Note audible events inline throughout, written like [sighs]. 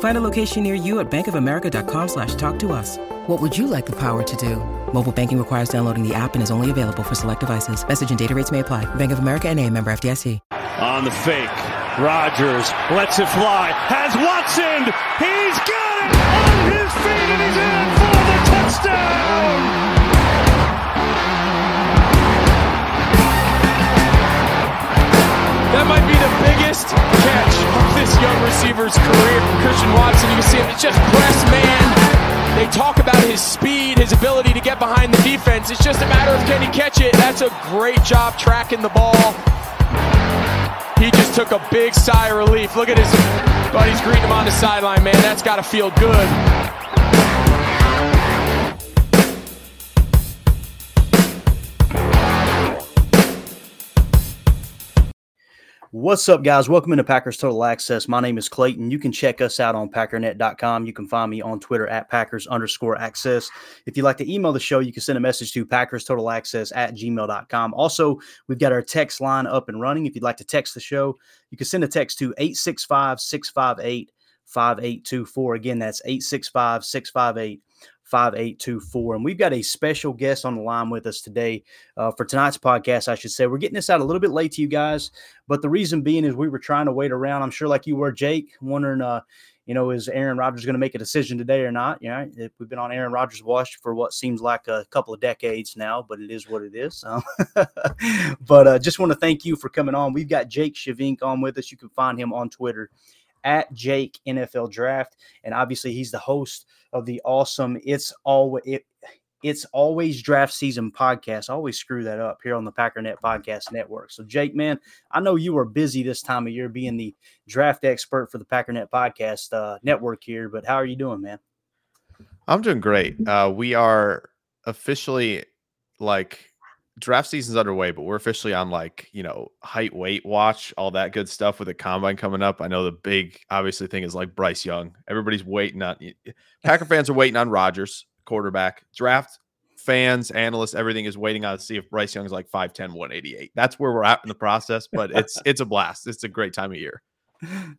Find a location near you at bankofamerica.com slash talk to us. What would you like the power to do? Mobile banking requires downloading the app and is only available for select devices. Message and data rates may apply. Bank of America and a member FDIC. On the fake, Rodgers lets it fly, has Watson, he's got young receiver's career. From Christian Watson, you can see him, it's just press man. They talk about his speed, his ability to get behind the defense. It's just a matter of can he catch it. That's a great job tracking the ball. He just took a big sigh of relief. Look at his buddies greeting him on the sideline, man. That's got to feel good. What's up, guys? Welcome into Packers Total Access. My name is Clayton. You can check us out on packernet.com. You can find me on Twitter at Packers underscore access. If you'd like to email the show, you can send a message to Packers Total Access at gmail.com. Also, we've got our text line up and running. If you'd like to text the show, you can send a text to 865 658 5824. Again, that's 865 658 5824. And we've got a special guest on the line with us today uh, for tonight's podcast, I should say. We're getting this out a little bit late to you guys, but the reason being is we were trying to wait around. I'm sure, like you were, Jake, wondering, uh, you know, is Aaron Rodgers going to make a decision today or not? You know, we've been on Aaron Rodgers' watch for what seems like a couple of decades now, but it is what it is. [laughs] But uh, just want to thank you for coming on. We've got Jake Shavink on with us. You can find him on Twitter at Jake NFL Draft, and obviously he's the host of the awesome It's Always it, It's Always Draft Season podcast. I always screw that up here on the Packernet Podcast Network. So Jake, man, I know you are busy this time of year being the draft expert for the Packernet Podcast uh, Network here, but how are you doing, man? I'm doing great. Uh, we are officially like draft season's underway, but we're officially on like, you know, height, weight watch, all that good stuff with the combine coming up. I know the big, obviously, thing is like Bryce Young. Everybody's waiting on Packer fans are waiting on Rodgers, quarterback. Draft fans, analysts, everything is waiting on to see if Bryce Young is like 5'10, 188. That's where we're at in the process, but it's it's a blast. It's a great time of year.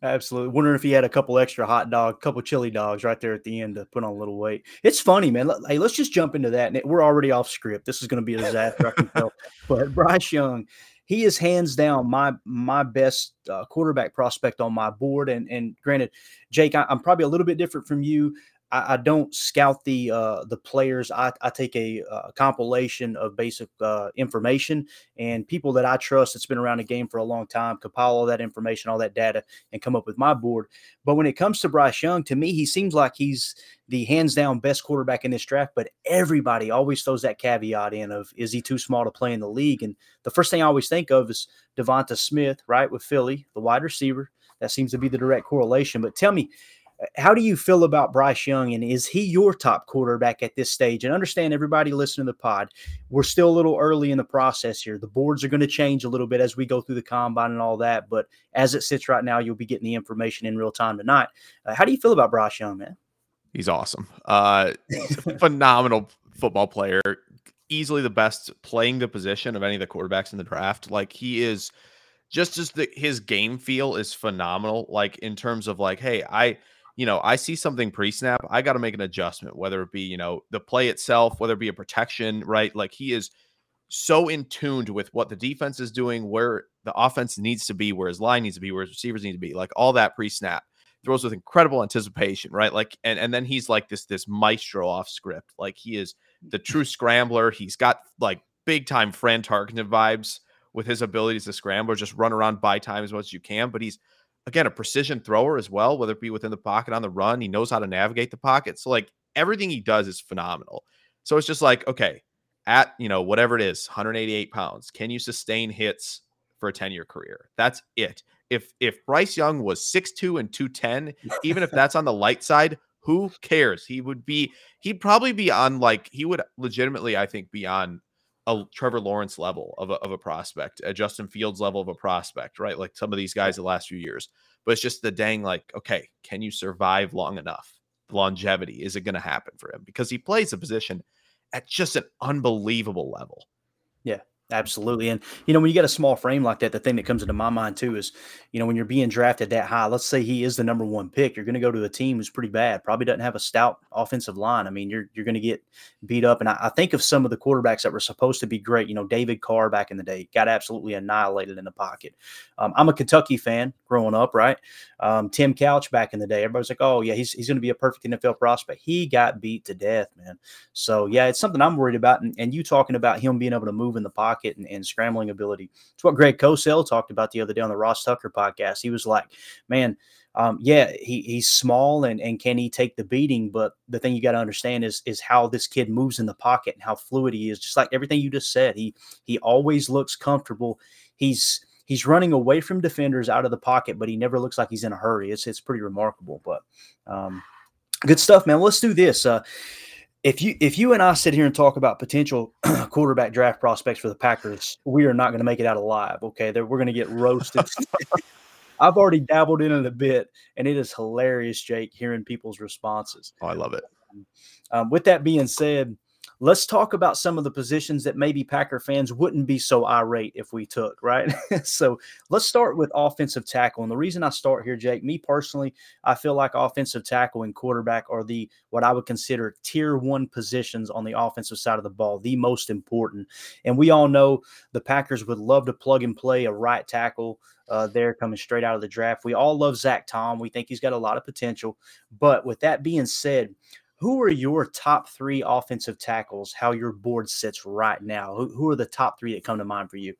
Absolutely. Wondering if he had a couple extra hot dog, couple chili dogs right there at the end to put on a little weight. It's funny, man. Hey, let's just jump into that. We're already off script. This is going to be a disaster, I can tell. [laughs] But Bryce Young, he is hands down my my best uh, quarterback prospect on my board. And and granted, Jake, I, I'm probably a little bit different from you. I, I don't scout the uh, the players. I, I take a, a, compilation of basic uh, information and people that I trust that's been around the game for a long time compile all that information, all that data, and come up with my board. But when it comes to Bryce Young, to me, he seems like he's the hands down best quarterback in this draft. But everybody always throws that caveat in of is he too small to play in the league? And the first thing I always think of is Devonta Smith, right, with Philly, the wide receiver. That seems to be the direct correlation. But tell me, how do you feel about Bryce Young, and is he your top quarterback at this stage? And understand everybody listening to the pod, we're still a little early in the process here. The boards are going to change a little bit as we go through the combine and all that, but as it sits right now, you'll be getting the information in real time tonight. Uh, how do you feel about Bryce Young, man? He's awesome. Uh, phenomenal football player, easily the best playing the position of any of the quarterbacks in the draft. Like he is just as the his game feel is phenomenal. Like in terms of like, hey, I you know, I see something pre snap, I got to make an adjustment, whether it be, you know, the play itself, whether it be a protection, right? Like he is so in tuned with what the defense is doing, where the offense needs to be, where his line needs to be, where his receivers need to be, like all that pre snap. throws with incredible anticipation, right? Like, and and then he's like this this maestro off script. Like he is the mm-hmm. true scrambler. He's got like big time Fran Tarkenton vibes with his abilities to scramble, just run around by time as much as you can. But he's again a precision thrower as well, whether it be within the pocket on the run. He knows how to navigate the pocket. So like everything he does is phenomenal. So it's just like, okay, at you know, whatever it is, 188 pounds, can you sustain hits for a 10 year career? That's it. If if Bryce Young was 6'2 and 210, even if [laughs] that's on the light side, who cares? He would be, he'd probably be on like, he would legitimately, I think, be on a Trevor Lawrence level of a, of a prospect, a Justin Fields level of a prospect, right? Like some of these guys the last few years. But it's just the dang, like, okay, can you survive long enough? longevity is it going to happen for him? Because he plays a position at just an unbelievable level. Yeah. Absolutely. And, you know, when you get a small frame like that, the thing that comes into my mind too is, you know, when you're being drafted that high, let's say he is the number one pick, you're going to go to a team who's pretty bad, probably doesn't have a stout offensive line. I mean, you're, you're going to get beat up. And I, I, think of some of the quarterbacks that were supposed to be great, you know, David Carr back in the day got absolutely annihilated in the pocket. Um, I'm a Kentucky fan growing up, right? Um, Tim Couch back in the day, everybody's like, oh, yeah, he's, he's going to be a perfect NFL prospect. He got beat to death, man. So, yeah, it's something I'm worried about. And, and you talking about him being able to move in the pocket and, and scrambling ability. It's what Greg Cosell talked about the other day on the Ross Tucker podcast. He was like, man, um, yeah, he, he's small and, and can he take the beating? But the thing you got to understand is is how this kid moves in the pocket and how fluid he is. Just like everything you just said, he he always looks comfortable. He's he's running away from defenders out of the pocket, but he never looks like he's in a hurry. It's it's pretty remarkable. But um, good stuff, man. Let's do this. Uh, if you if you and I sit here and talk about potential [clears throat] quarterback draft prospects for the Packers, we are not going to make it out alive. Okay, we're going to get roasted. [laughs] I've already dabbled in it a bit, and it is hilarious, Jake, hearing people's responses. Oh, I love it. Um, with that being said, let's talk about some of the positions that maybe Packer fans wouldn't be so irate if we took, right? [laughs] so let's start with offensive tackle. And the reason I start here, Jake, me personally, I feel like offensive tackle and quarterback are the what I would consider tier one positions on the offensive side of the ball, the most important. And we all know the Packers would love to plug and play a right tackle. Uh, there coming straight out of the draft. We all love Zach Tom. We think he's got a lot of potential. But with that being said, who are your top three offensive tackles? How your board sits right now? Who, who are the top three that come to mind for you?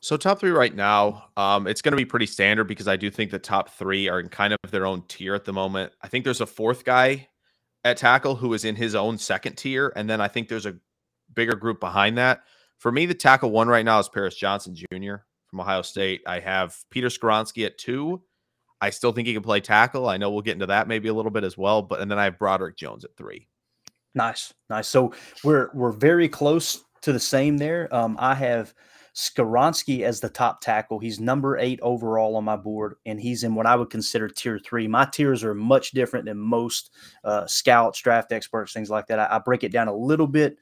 So top three right now, um, it's going to be pretty standard because I do think the top three are in kind of their own tier at the moment. I think there's a fourth guy at tackle who is in his own second tier, and then I think there's a bigger group behind that. For me, the tackle one right now is Paris Johnson Jr. from Ohio State. I have Peter Skoronski at two, I still think he can play tackle. I know we'll get into that maybe a little bit as well. But and then I have Broderick Jones at three. Nice, nice. So we're we're very close to the same there. Um, I have Skoronski as the top tackle. He's number eight overall on my board, and he's in what I would consider tier three. My tiers are much different than most uh, scouts, draft experts, things like that. I, I break it down a little bit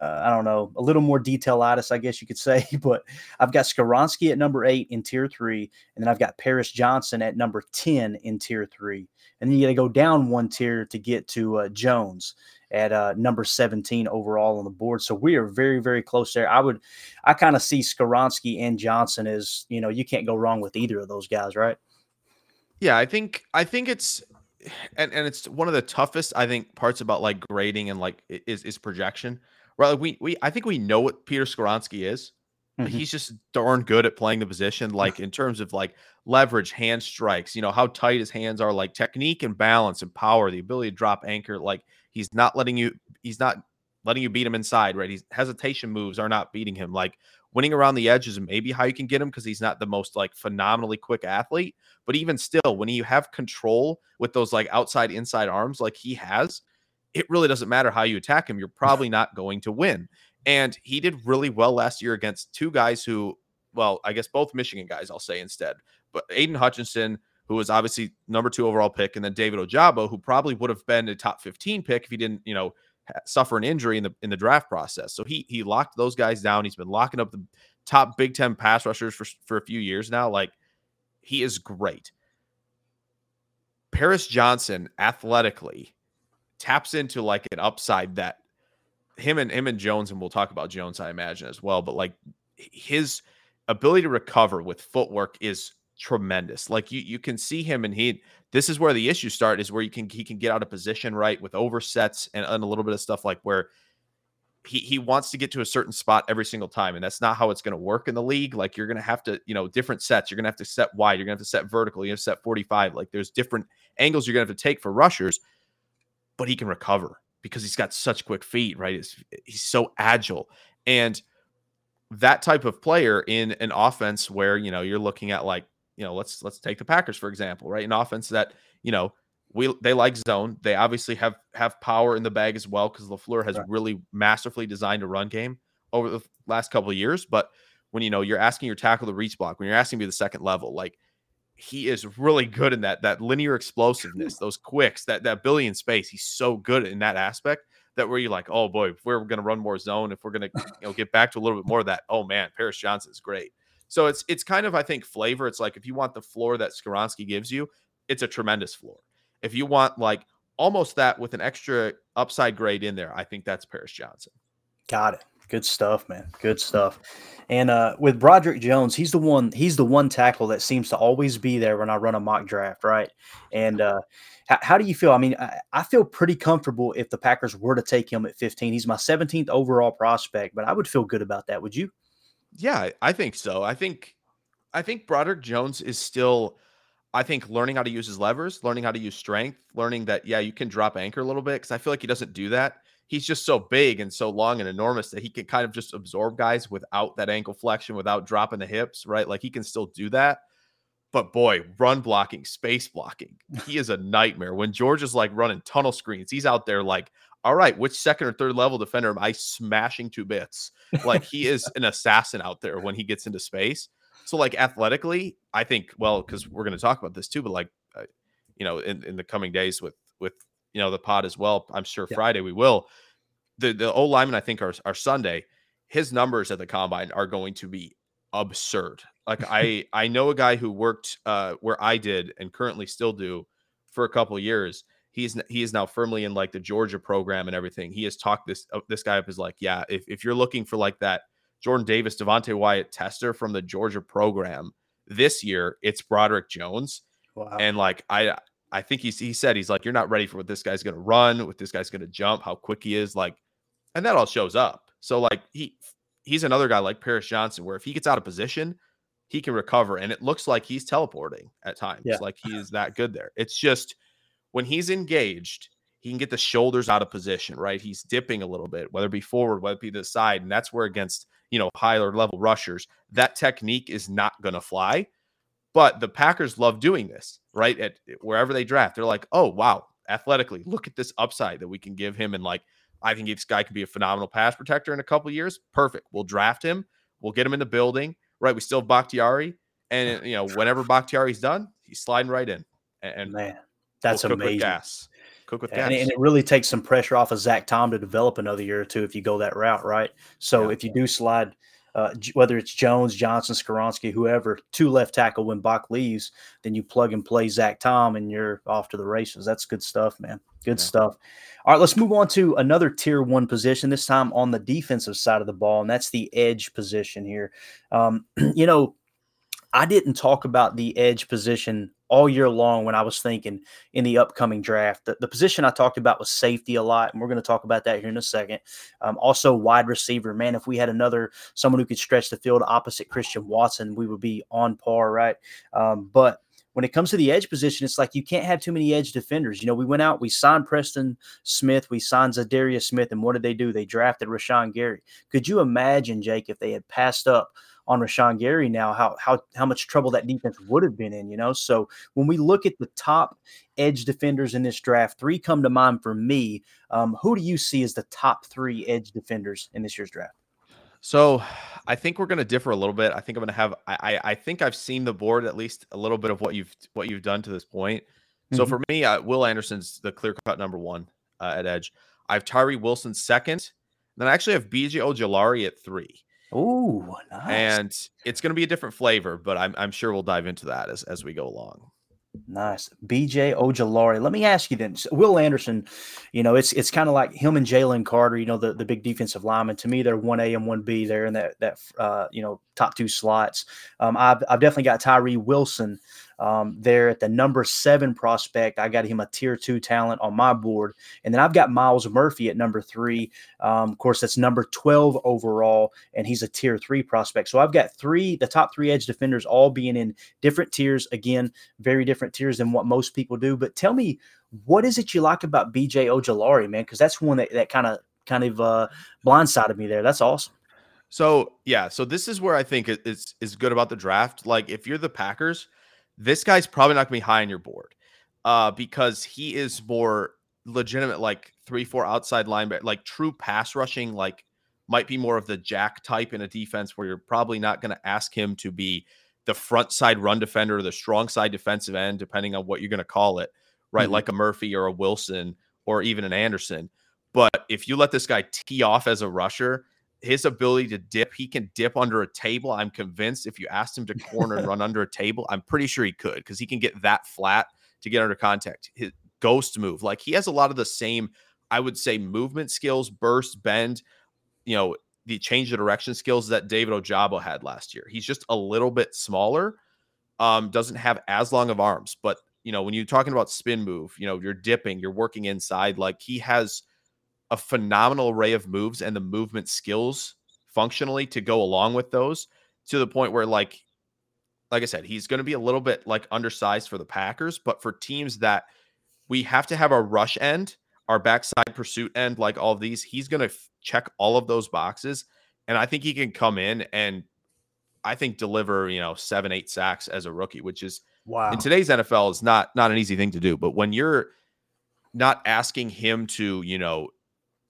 uh, I don't know, a little more detailitis, I guess you could say. [laughs] But I've got Skoronski at number eight in tier three, and then I've got Paris Johnson at number 10 in tier three. And then you got to go down one tier to get to uh, Jones at uh, number 17 overall on the board. So we are very, very close there. I would, I kind of see Skoronski and Johnson as, you know, you can't go wrong with either of those guys, right? Yeah, I think, I think it's, and, and it's one of the toughest, I think, parts about like grading and like is, is projection right? Like we we I think we know what Peter Skoronski is. Mm-hmm. He's just darn good at playing the position, like in terms of like leverage, hand strikes, you know, how tight his hands are, like technique and balance and power, the ability to drop anchor. Like he's not letting you, he's not letting you beat him inside, right? He's hesitation moves are not beating him. Like winning around the edges is maybe how you can get him because he's not the most like phenomenally quick athlete. But even still, when you have control with those like outside inside arms like he has, it really doesn't matter how you attack him. You're [laughs] probably not going to win. And he did really well last year against two guys who, well, I guess both Michigan guys, I'll say instead. But Aidan Hutchinson, who was obviously number two overall pick, and then David Ojabo, who probably would have been a top 15 pick if he didn't, you know, suffer an injury in the in the draft process. So he he locked those guys down. He's been locking up the top Big Ten pass rushers for, for a few years now. Like he is great. Paris Johnson athletically taps into like an upside that him and him and Jones, and we'll talk about Jones, I imagine as well, but like his ability to recover with footwork is tremendous. Like you you can see him and he this is where the issues start is where you can he can get out of position right with oversets and, and a little bit of stuff like where he he wants to get to a certain spot every single time and that's not how it's going to work in the league. Like you're going to have to you know different sets. You're going to have to set wide. You're going to have to set vertical. You have to set 45 like there's different angles you're going to have to take for rushers but he can recover because he's got such quick feet right it's, he's so agile and that type of player in an offense where you know you're looking at like you know let's let's take the Packers for example right an offense that you know we they like zone. They obviously have have power in the bag as well because Lafleur has right. really masterfully designed a run game over the last couple of years. But when you know you're asking your tackle to reach block, when you're asking to be the second level, like he is really good in that that linear explosiveness, those quicks, that that billion space. He's so good in that aspect that where you're like, oh boy, if we're going to run more zone, if we're going to you know get back to a little bit more of that, oh man, Paris Johnson is great. So it's it's kind of I think flavor. It's like if you want the floor that Skoronski gives you, it's a tremendous floor. If you want like almost that with an extra upside grade in there, I think that's Paris Johnson. Got it. Good stuff, man. Good stuff. And uh, with Broderick Jones, he's the one. He's the one tackle that seems to always be there when I run a mock draft, right? And uh, how, do you feel? I mean, I, I, feel pretty comfortable if the Packers were to take him at 15. He's my 17th overall prospect, but I would feel good about that. Would you? Yeah, I think so. I think I think Broderick Jones is still I think learning how to use his levers, learning how to use strength, learning that, yeah, you can drop anchor a little bit because I feel like he doesn't do that. He's just so big and so long and enormous that he can kind of just absorb guys without that ankle flexion, without dropping the hips, right? Like he can still do that. But boy, run blocking, space blocking, [laughs] he is a nightmare. When George is like running tunnel screens, he's out there like, all right, which second or third level defender am I smashing to bits? Like [laughs] he is an assassin out there when he gets into space. So like athletically, I think well because we're going to talk about this too, but like uh, you know in, in the coming days with with you know the pod as well. I'm sure yeah. Friday we will. The the O lineman I think are are Sunday. His numbers at the combine are going to be absurd. Like [laughs] I I know a guy who worked uh where I did and currently still do for a couple years. He's he is now firmly in like the Georgia program and everything. He has talked this uh, this guy up is like, yeah, if if you're looking for like that Jordan Davis, Devonte Wyatt tester from the Georgia program. This year, it's Broderick Jones. Wow. And like I I think he's he said he's like, you're not ready for what this guy's gonna run, what this guy's gonna jump, how quick he is. Like, and that all shows up. So like he he's another guy like Paris Johnson, where if he gets out of position, he can recover. And it looks like he's teleporting at times. Yeah. Like he is that good there. It's just when he's engaged, he can get the shoulders out of position, right? He's dipping a little bit, whether it be forward, whether it be the side. And that's where against you know, higher level rushers, that technique is not going to fly. But the Packers love doing this, right? At eh, wherever they draft, they're like, oh, wow, athletically, look at this upside that we can give him. And like, I think this guy can be a phenomenal pass protector in a couple years. Perfect. We'll draft him. We'll get him in the building, right? We still have Bakhtiari. And, eh, you know, whenever Bakhtiari's done, he's sliding right in. And, man, that's we'll amazing. gas cook with and, and, it really takes some pressure off of Zach Tom to develop another year or two if you go that route, right? So yeah. if you do slide, uh, whether it's Jones, Johnson, Skoronski, whoever, two left tackle when Bach leaves, then you plug and play Zach Tom and you're off to the races. That's good stuff, man. Good yeah. stuff. All right, let's move on to another tier one position, this time on the defensive side of the ball, and that's the edge position here. Um, [clears throat] you know, I didn't talk about the edge position all year long when I was thinking in the upcoming draft. The, the position I talked about was safety a lot, and we're going to talk about that here in a second. Um, also, wide receiver. Man, if we had another someone who could stretch the field opposite Christian Watson, we would be on par, right? Um, but when it comes to the edge position, it's like you can't have too many edge defenders. You know, we went out, we signed Preston Smith, we signed Za'Darius Smith, and what did they do? They drafted Rashan Gary. Could you imagine, Jake, if they had passed up on Rashan Gary now, how how how much trouble that defense would have been in, you know. So when we look at the top edge defenders in this draft, three come to mind for me. Um, who do you see as the top three edge defenders in this year's draft? So [sighs] I think we're going to differ a little bit. I think I'm going to have. I I think I've seen the board at least a little bit of what you've what you've done to this point. Mm-hmm. So for me, uh, Will Anderson's the clear cut number one uh, at edge. I have Tyree Wilson second. Then I actually have BJ Ojulari at three. Oh, nice. And it's going to be a different flavor, but I'm, I'm sure we'll dive into that as, as we go along. Nice. BJ Ojulari. Let me ask you then. Will Anderson, you know, it's it's kind of like him and Jalen Carter, you know, the, the big defensive lineman. To me, they're 1A and 1B there in that that uh, you know, top two slots. Um, I've I've definitely got Tyree Wilson um, there at the number seven prospect. I got him a tier two talent on my board. And then I've got Myles Murphy at number three. Um, of course, that's number 12 overall, and he's a tier three prospect. So I've got three, the top three edge defenders all being in different tiers. Again, very different tiers than what most people do. But tell me, what is it you like about BJ Ojulari, man? Because that's one that, that kind of kind of uh, blindsided me there. That's awesome. So yeah, so this is where I think it's is good about the draft. Like if you're the Packers, this guy's probably not going to be high on your board uh, because he is more legitimate, like three, four outside linebacker, like true pass rushing, like might be more of the jack type in a defense where you're probably not going to ask him to be the front side run defender or the strong side defensive end, depending on what you're going to call it, right? Mm-hmm. Like a Murphy or a Wilson or even an Anderson. But if you let this guy tee off as a rusher, his ability to dip, he can dip under a table. I'm convinced if you asked him to corner and [laughs] run under a table, I'm pretty sure he could because he can get that flat to get under contact. His ghost move, like he has a lot of the same, I would say, movement skills, burst, bend, you know, the change of direction skills that David Ojabo had last year. He's just a little bit smaller, um, doesn't have as long of arms, but you know, when you're talking about spin move, you know, you're dipping, you're working inside, like he has a phenomenal array of moves and the movement skills functionally to go along with those to the point where like like I said, he's going to be a little bit like undersized for the Packers, but for teams that we have to have our rush end, our backside pursuit end, like all of these, he's going to f- check all of those boxes. And I think he can come in and I think deliver, you know, seven, eight sacks as a rookie, which is wow. In today's NFL is not not an easy thing to do. But when you're not asking him to, you know,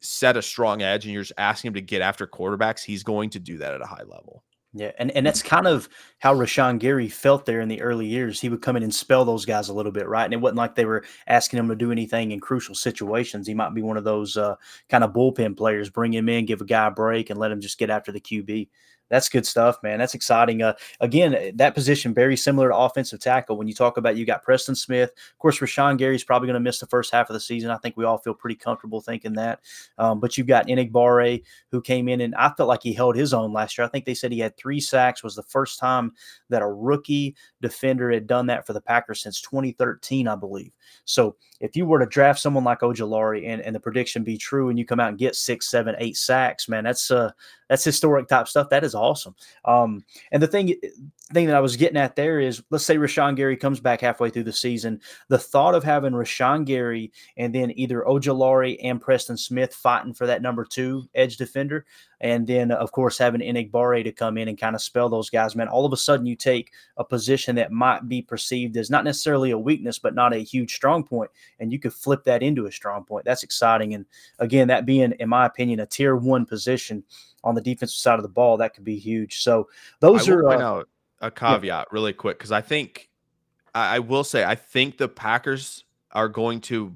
set a strong edge and you're just asking him to get after quarterbacks, he's going to do that at a high level. Yeah, and, and that's kind of how Rashan Gary felt there in the early years. He would come in and spell those guys a little bit, right? And it wasn't like they were asking him to do anything in crucial situations. He might be one of those uh, kind of bullpen players, bring him in, give a guy a break, and let him just get after the QB that's good stuff, man. That's exciting. Uh, again, eh, that position very similar to offensive tackle. When you talk about you got Preston Smith, of course, Rashan Gary's probably going to miss the first half of the season. I think we all feel pretty comfortable thinking that. Um, but you've got Enagbare who came in and I felt like he held his own last year. I think they said he had three sacks. Was the first time that a rookie defender had done that for the Packers since 2013, I believe. So if you were to draft someone like Ojulari and, and the prediction be true and you come out and get six, seven, eight sacks, man, that's uh that's historic type stuff. That is awesome. Um, and the thing thing that I was getting at there is let's say Rashan Gary comes back halfway through the season. The thought of having Rashan Gary and then either Ojulari and Preston Smith fighting for that number two edge defender, and then of course having Enagbare to come in and kind of spell those guys, man, all of a sudden you take a position that might be perceived as not necessarily a weakness, but not a huge strong point, and you could flip that into a strong point. That's exciting. And again, that being, in my opinion, a tier one position on the defensive side of the ball, that could be huge. So those are uh, a caveat yeah. really quick because I think I, I, will say I think the Packers are going to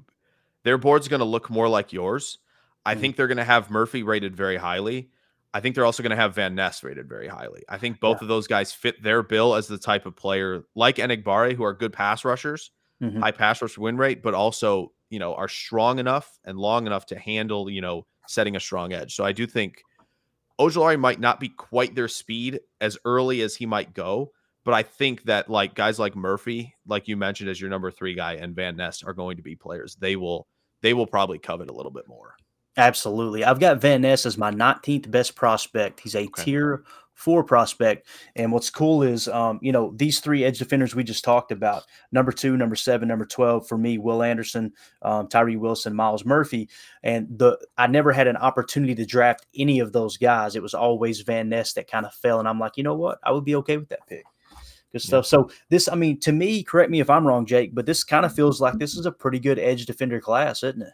their board's going to look more like yours. I mm think they're going to have Murphy rated very highly. I think they're also going to have Van Ness rated very highly. I think both yeah. of those guys fit their bill as the type of player like Enagbare, who are good pass rushers, mm-hmm. high pass rush win rate, but also you know are strong enough and long enough to handle you know setting a strong edge. So I do think Ojulari might not be quite their speed as early as he might go, but I think that like guys like Murphy, like you mentioned as your number three guy, and Van Ness are going to be players. They will they will probably covet a little bit more. Absolutely. I've got Van Ness as my 19th best prospect. He's a okay. tier four prospect. And what's cool is, um, you know, these three edge defenders we just talked about number two, number seven, number 12 for me, Will Anderson, um, Tyree Wilson, Myles Murphy. And the I never had an opportunity to draft any of those guys. It was always Van Ness that kind of fell. And I'm like, you know what? I would be okay with that pick. Good stuff. Yeah. So this, I mean, to me, correct me if I'm wrong, Jake, but this kind of feels like this is a pretty good edge defender class, isn't it?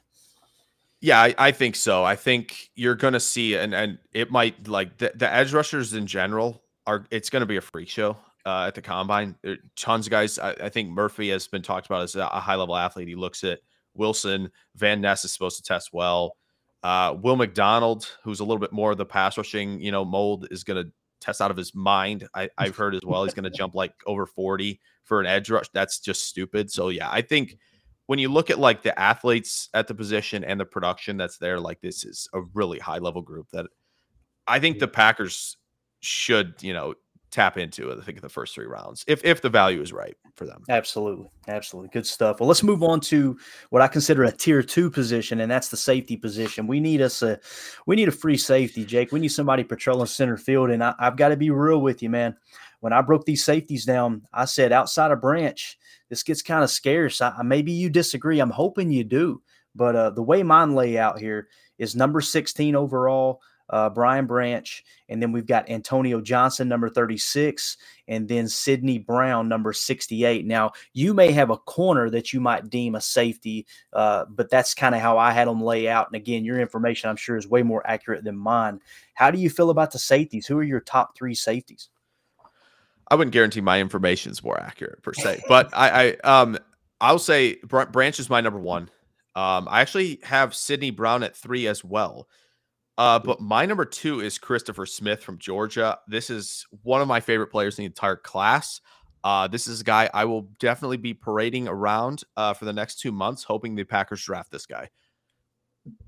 Yeah, I, I, think so. I think you're going to see, and and it might like the, the edge rushers in general are. It's going to be a freak show uh, at the combine. Tons of guys. I, I, think Murphy has been talked about as a, high level athlete. He looks at Wilson. Van Ness is supposed to test well. Uh, Will McDonald, who's a little bit more of the pass rushing, you know, mold, is going to test out of his mind. I, I've heard as well he's going to jump like over 40 for an edge rush. That's just stupid. So yeah, I think when you look at like the athletes at the position and the production that's there, like this is a really high level group that I think the Packers should, you know, tap into I think in the first three rounds if if the value is right for them. Absolutely. Absolutely. Good stuff. Well, let's move on to what I consider a tier two position, and that's the safety position. We need us a we need a free safety, Jake. We need somebody patrolling center field. And I, I've got to be real with you, man. When I broke these safeties down, I said outside of branch, this gets kind of scarce. I, maybe you disagree. I'm hoping you do. But uh, the way mine lay out here is number 16 overall, uh, Brian Branch, and then we've got Antonio Johnson, number 36, and then Sidney Brown, number 68. Now, you may have a corner that you might deem a safety, uh, but that's kind of how I had them lay out. And again, your information, I'm sure, is way more accurate than mine. How do you feel about the safeties? Who are your top three safeties? I wouldn't guarantee my information is more accurate per se, but I, I um I'll say Branch is my number one. Um, I actually have Sidney Brown at three as well. Uh, but my number two is Christopher Smith from Georgia. This is one of my favorite players in the entire class. Uh, this is a guy I will definitely be parading around uh, for the next two months, hoping the Packers draft this guy.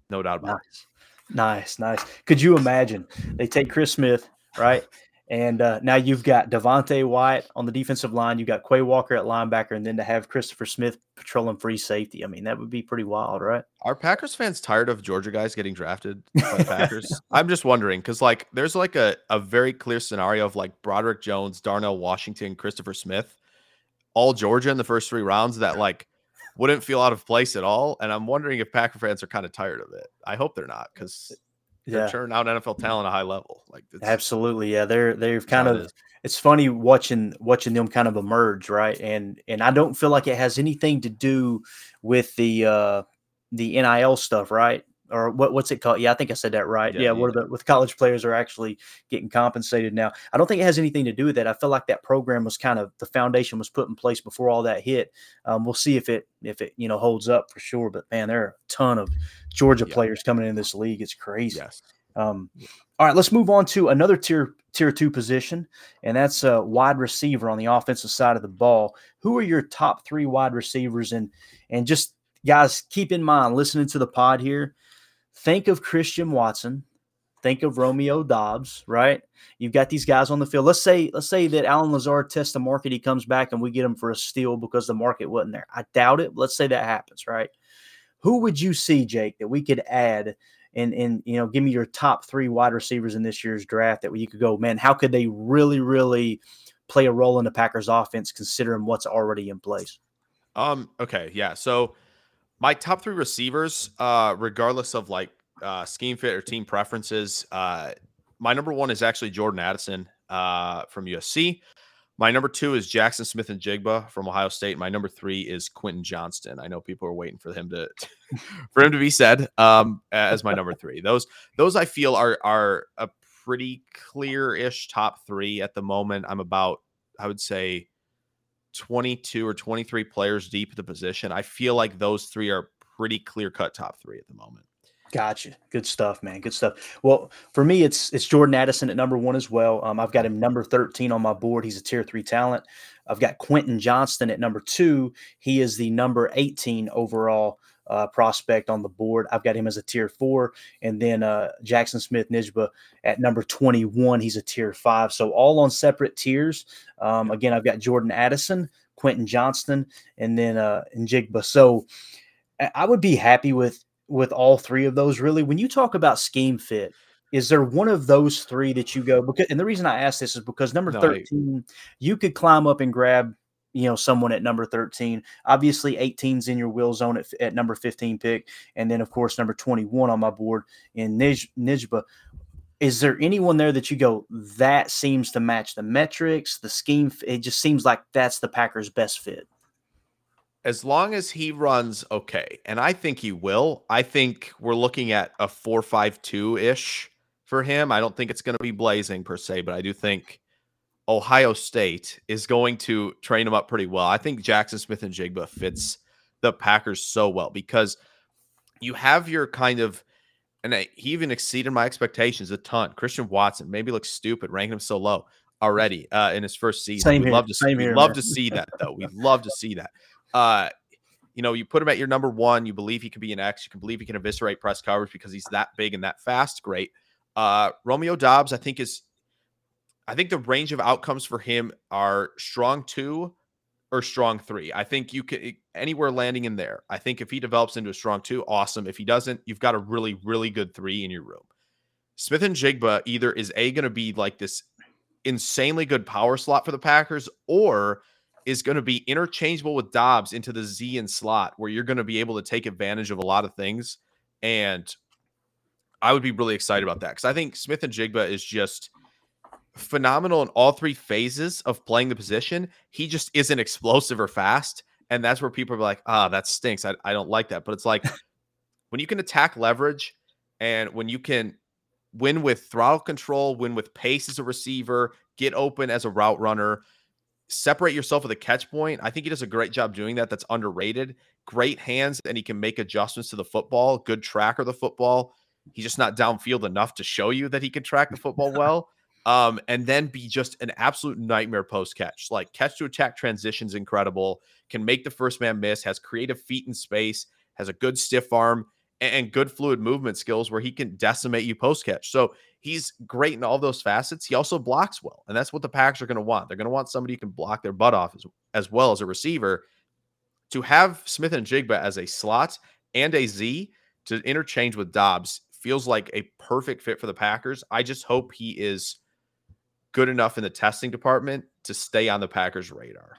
No doubt about nice. it. Nice, nice. Could you imagine they take Chris Smith, right? And uh, now you've got Devonte Wyatt on the defensive line. You've got Quay Walker at linebacker, and then to have Christopher Smith patrolling free safety. I mean, that would be pretty wild, right? Are Packers fans tired of Georgia guys getting drafted [laughs] by the Packers? I'm just wondering because, like, there's like a, a very clear scenario of like Broderick Jones, Darnell Washington, Christopher Smith, all Georgia in the first three rounds that like wouldn't feel out of place at all. And I'm wondering if Packer fans are kind of tired of it. I hope they're not because yeah. churn out NFL talent at a high level. Like absolutely, yeah. They're they've kind of. It it's funny watching watching them kind of emerge, right? And and I don't feel like it has anything to do with the uh the NIL stuff, right? Or what, what's it called? Yeah, I think I said that right. Yeah, yeah, yeah. the with college players are actually getting compensated now. I don't think it has anything to do with that. I feel like that program was kind of the foundation was put in place before all that hit. Um, we'll see if it if it you know holds up for sure. But man, there are a ton of Georgia yeah. players coming in this league. It's crazy. Yes. Um, all right, let's move on to another tier tier two position, and that's a wide receiver on the offensive side of the ball. Who are your top three wide receivers? And and just guys, keep in mind listening to the pod here think of Christian Watson, think of Romeo Doubs, right? You've got these guys on the field. Let's say, let's say that Allen Lazard tests the market, he comes back and we get him for a steal because the market wasn't there. I doubt it. Let's say that happens, right? Who would you see, Jake, that we could add and and you know, give me your top three wide receivers in this year's draft that you could go, man, how could they really, really play a role in the Packers offense considering what's already in place? Um, okay, yeah. So my top three receivers, uh, regardless of like uh, scheme fit or team preferences, uh, my number one is actually Jordan Addison uh, from USC. My number two is Jaxon Smith-Njigba from Ohio State. My number three is Quentin Johnston. I know people are waiting for him to [laughs] for him to be said um, as my number three. Those those I feel are are a pretty clear-ish top three at the moment. I'm about I would say 22 or 23 players deep at the position. I feel like those three are pretty clear cut top three at the moment. Gotcha. Good stuff, man. Good stuff. Well, for me, it's it's Jordan Addison at number one as well. Um, I've got him number 13 on my board. He's a tier three talent. I've got Quentin Johnston at number two. He is the number 18 overall uh, prospect on the board. I've got him as a tier four, and then uh, Jaxon Smith-Njigba at number 21. He's a tier five. So all on separate tiers. Um, again, I've got Jordan Addison, Quentin Johnston, and then uh, Njigba. So I would be happy with with all three of those. Really, when you talk about scheme fit, is there one of those three that you go because and the reason i ask this is because number no, 13 you could climb up and grab you know someone at number 13 obviously 18's in your will zone at, at number 15 pick and then of course number 21 on my board in Nij, Njigba is there anyone there that you go that seems to match the metrics the scheme it just seems like that's the packers best fit. As long as he runs okay and i think he will i think we're looking at a 452 ish for him. I don't think it's going to be blazing per se but i do think Ohio State is going to train him up pretty well. I think Jaxon Smith-Njigba fits the Packers so well because you have your kind of and he even exceeded my expectations a ton. Christian Watson maybe looks stupid ranking him so low already uh, in his first season. Same we love to see, we love to see [laughs] that though. We'd love to see that. Uh, you know, you put him at your number one. You believe he can be an X. You can believe he can eviscerate press coverage because he's that big and that fast. Great. Uh, Romeo Doubs, I think is, I think the range of outcomes for him are strong two or strong three. I think you can anywhere landing in there. I think if he develops into a strong two, awesome. If he doesn't, you've got a really, really good three in your room. Smith-Njigba either is a going to be like this insanely good power slot for the Packers, or is going to be interchangeable with Doubs into the Z and slot, where you're going to be able to take advantage of a lot of things. And I would be really excited about that because I think Smith-Njigba is just phenomenal in all three phases of playing the position. He just isn't explosive or fast. And that's where people are like, ah, that stinks. I, I don't like that. But it's like [laughs] when you can attack leverage and when you can win with throttle control, win with pace as a receiver, get open as a route runner, separate yourself with a catch point. I think he does a great job doing that. That's underrated. Great hands, and he can make adjustments to the football. Good tracker of the football. He's just not downfield enough to show you that he can track the football [laughs] well. Um, and then be just an absolute nightmare post catch. Like catch to attack transitions incredible. Can make the first man miss. Has creative feet in space. Has a good stiff arm and, good fluid movement skills where he can decimate you post catch. So he's great in all those facets. He also blocks well, and that's what the Packers are going to want. They're going to want somebody who can block their butt off as, as well as a receiver. To have Smith-Njigba as a slot and a Z to interchange with Doubs feels like a perfect fit for the Packers. I just hope he is good enough in the testing department to stay on the Packers' radar.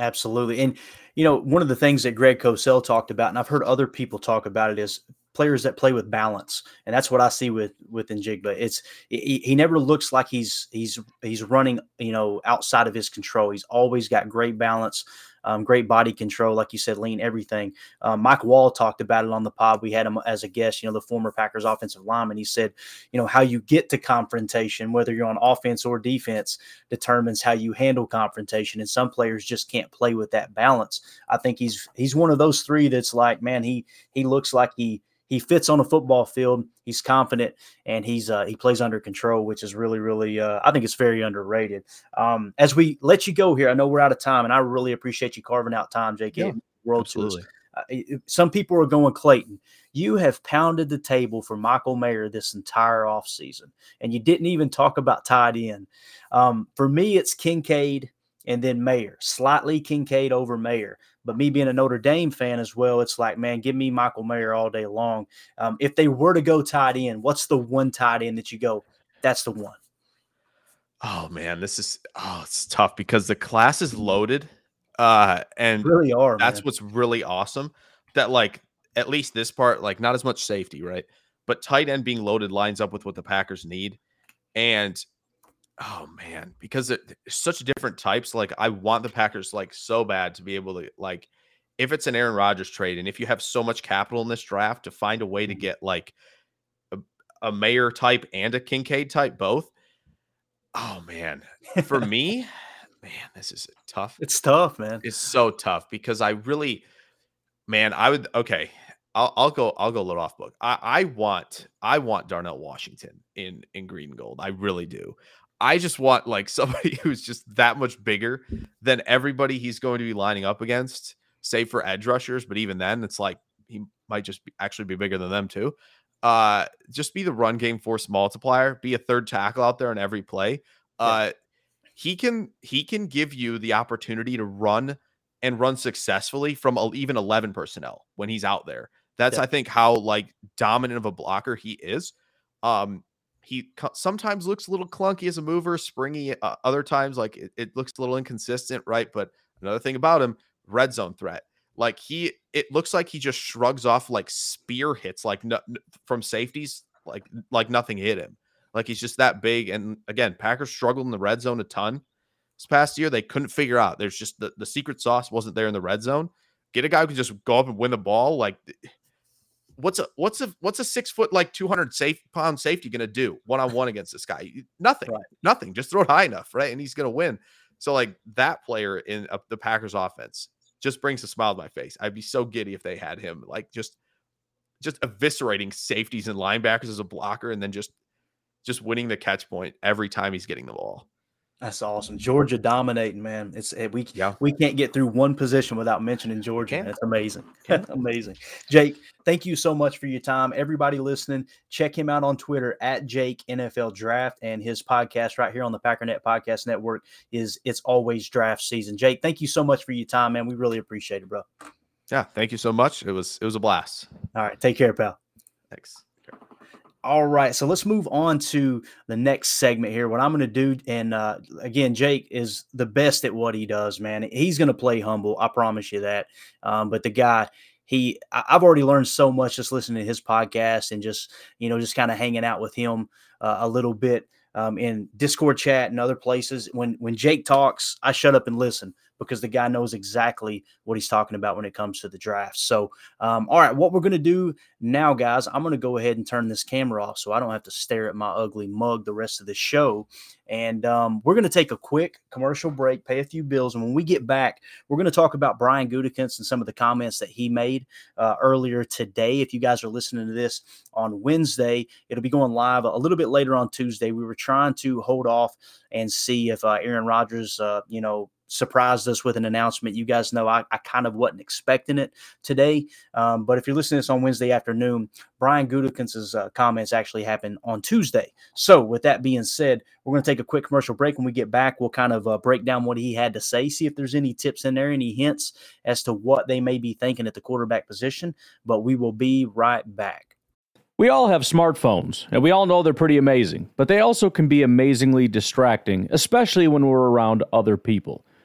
Absolutely. And, you know, one of the things that Greg Cosell talked about, and I've heard other people talk about it, is players that play with balance. And that's what I see with with Njigba. It's he, he never looks like he's he's he's running, you know, outside of his control. He's always got great balance, um, great body control, like you said, lean everything. Um, Mike Wall talked about it on the pod. We had him as a guest, you know, the former Packers offensive lineman. He said, you know, how you get to confrontation, whether you're on offense or defense, determines how you handle confrontation. And some players just can't play with that balance. I think he's he's one of those three that's like, man, he he looks like he he fits on a football field. He's confident and he's uh, he plays under control, which is really really uh, I think it's very underrated. Um, as we let you go here, I know we're out of time, and I really appreciate you carving out time, JK. Yeah, World absolutely. Tours. Uh, some people are going Clayton. You have pounded the table for Michael Mayer this entire offseason, and you didn't even talk about tight end. Um, for me, it's Kincaid and then Mayer, slightly Kincaid over Mayer. But me being a Notre Dame fan as well, it's like, man, give me Michael Mayer all day long. Um, if they were to go tight end, what's the one tight end that you go, that's the one? Oh man, this is oh, it's tough because the class is loaded. Uh and really are. that's man. what's really awesome. That like at least this part, like not as much safety, right? But tight end being loaded lines up with what the Packers need. And oh man, because it, it's such different types. Like I want the Packers like so bad to be able to like if it's an Aaron Rodgers trade and if you have so much capital in this draft to find a way to mm-hmm. get like a, a Mayer type and a Kincaid type both. Oh man, for [laughs] me, man, this is tough. It's tough, man. It's so tough because I really, man, I would okay. I'll, I'll go. I'll go a little off book. I, I want. I want Darnell Washington in in green and gold. I really do. I just want like [laughs] somebody who's just that much bigger than everybody he's going to be lining up against, save for edge rushers. But even then, it's like he might just be, actually be bigger than them too. Uh, just be the run game force multiplier. Be a third tackle out there on every play. Uh, he can he can give you the opportunity to run and run successfully from even 11 personnel when he's out there. That's Yeah. I think how like dominant of a blocker he is. Um he sometimes looks a little clunky as a mover, springy. Uh, other times like it, it looks a little inconsistent, right? But another thing about him, red zone threat. Like he it looks like he just shrugs off like spear hits like from safeties like like nothing hit him. Like he's just that big and again, Packers struggled in the red zone a ton this past year. They couldn't figure out. There's just the, the secret sauce wasn't there in the red zone. Get a guy who can just go up and win the ball. Like, what's a what's a what's a six foot like two hundred safe pound safety gonna do one on one against this guy? Nothing, Right. nothing. Just throw it high enough, right? And he's gonna win. So like that player in uh, the Packers offense just brings a smile to my face. I'd be so giddy if they had him. Like just just eviscerating safeties and linebackers as a blocker, and then just just winning the catch point every time he's getting the ball. That's awesome. Georgia dominating, man. It's eh, we yeah. we can't get through one position without mentioning Georgia. That's amazing. [laughs] amazing. Jake, thank you so much for your time. Everybody listening, check him out on Twitter at Jake NFL Draft and his podcast right here on the Packernet Podcast Network is It's Always Draft Season. Jake, thank you so much for your time, man. We really appreciate it, bro. Yeah, thank you so much. It was it was a blast. All right, take care, pal. Thanks. All right, so let's move on to the next segment here. What I'm going to do, and uh, again, Jake is the best at what he does, man. He's going to play humble, I promise you that. Um, but the guy, he, I've already learned so much just listening to his podcast and just, you know, just kind of hanging out with him uh, a little bit um, in Discord chat and other places. When when Jake talks, I shut up and listen because the guy knows exactly what he's talking about when it comes to the draft. So, um, all right, what we're going to do now, guys, I'm going to go ahead and turn this camera off so I don't have to stare at my ugly mug the rest of the show. And um, we're going to take a quick commercial break, pay a few bills. And when we get back, we're going to talk about Brian Gutekunst and some of the comments that he made uh, earlier today. If you guys are listening to this on Wednesday, it'll be going live a little bit later on Tuesday. We were trying to hold off and see if uh, Aaron Rodgers, uh, you know, surprised us with an announcement. You guys know I, I kind of wasn't expecting it today. Um, but if you're listening to this on Wednesday afternoon, Brian Gutekunst's uh, comments actually happened on Tuesday. So with that being said, we're going to take a quick commercial break. When we get back, we'll kind of uh, break down what he had to say, see if there's any tips in there, any hints as to what they may be thinking at the quarterback position. But we will be right back. We all have smartphones, and we all know they're pretty amazing, but they also can be amazingly distracting, especially when we're around other people.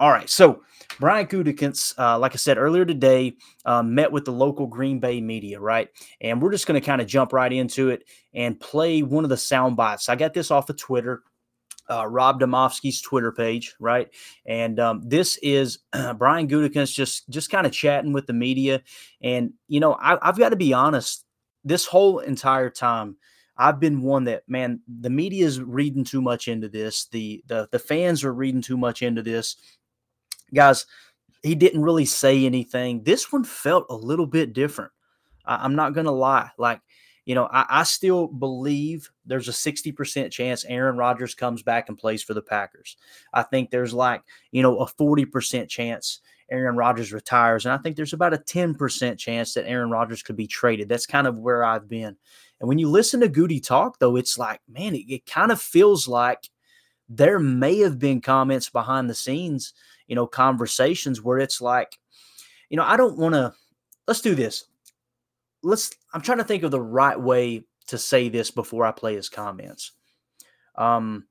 All right. So Brian Gutekunst, uh, like I said earlier today, uh, met with the local Green Bay media, right? And we're just going to kind of jump right into it and play one of the sound bites. I got this off of Twitter, uh, Rob Demovsky's Twitter page, right? And um, this is [clears throat] Brian Gutekunst just just kind of chatting with the media. And you know, I, I've got to be honest. This whole entire time, I've been one that man, the media is reading too much into this. The the the fans are reading too much into this guys, he didn't really say anything. This one felt a little bit different. I, am not going to lie. Like, you know, I, I, still believe there's a 60% chance Aaron Rodgers comes back and plays for the Packers. I think there's like, you know, a 40% chance Aaron Rodgers retires. And I think there's about a 10% chance that Aaron Rodgers could be traded. That's kind of where I've been. And when you listen to Goody talk, though, it's like, man, it, it kind of feels like there may have been comments behind the scenes you know, conversations where it's like, you know, I don't want to, let's do this. Let's, I'm trying to think of the right way to say this before I play his comments. Um,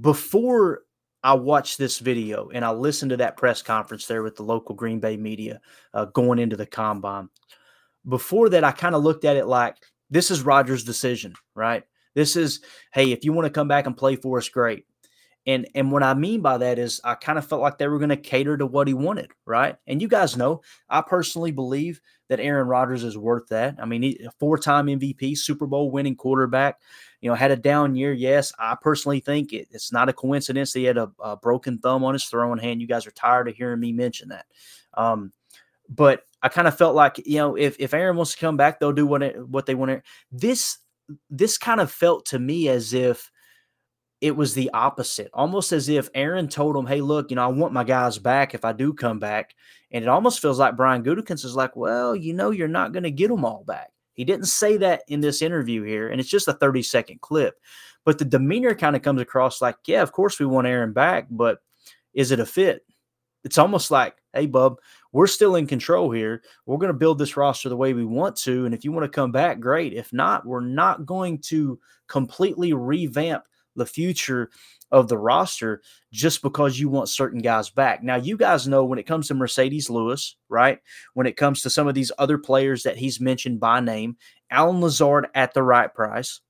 before I watched this video and I listened to that press conference there with the local Green Bay media uh, going into the combine. Before that, I kind of looked at it like this is Rodgers' decision, right? This is, hey, if you want to come back and play for us, great. And and what I mean by that is I kind of felt like they were going to cater to what he wanted, right? And you guys know, I personally believe that Aaron Rodgers is worth that. I mean, he, four-time MVP, Super Bowl winning quarterback. you know, had a down year. Yes, I personally think it, it's not a coincidence that he had a, a, broken thumb on his throwing hand. You guys are tired of hearing me mention that. Um, but I kind of felt like, you know, if, if Aaron wants to come back, they'll do what, it, what they want to. This, this kind of felt to me as if it was the opposite, almost as if Aaron told him, Hey, look, you know, I want my guys back if I do come back. And it almost feels like Brian Gutekunst is like, well, you know, you're not going to get them all back. He didn't say that in this interview here, and it's just a 30 second clip. But the demeanor kind of comes across like, yeah, of course we want Aaron back, but is it a fit? It's almost like, hey, bub, we're still in control here. We're going to build this roster the way we want to. And if you want to come back, great. If not, we're not going to completely revamp the future of the roster just because you want certain guys back. Now, you guys know when it comes to Marcedes Lewis, right? When it comes to some of these other players that he's mentioned by name, Allen Lazard at the right price,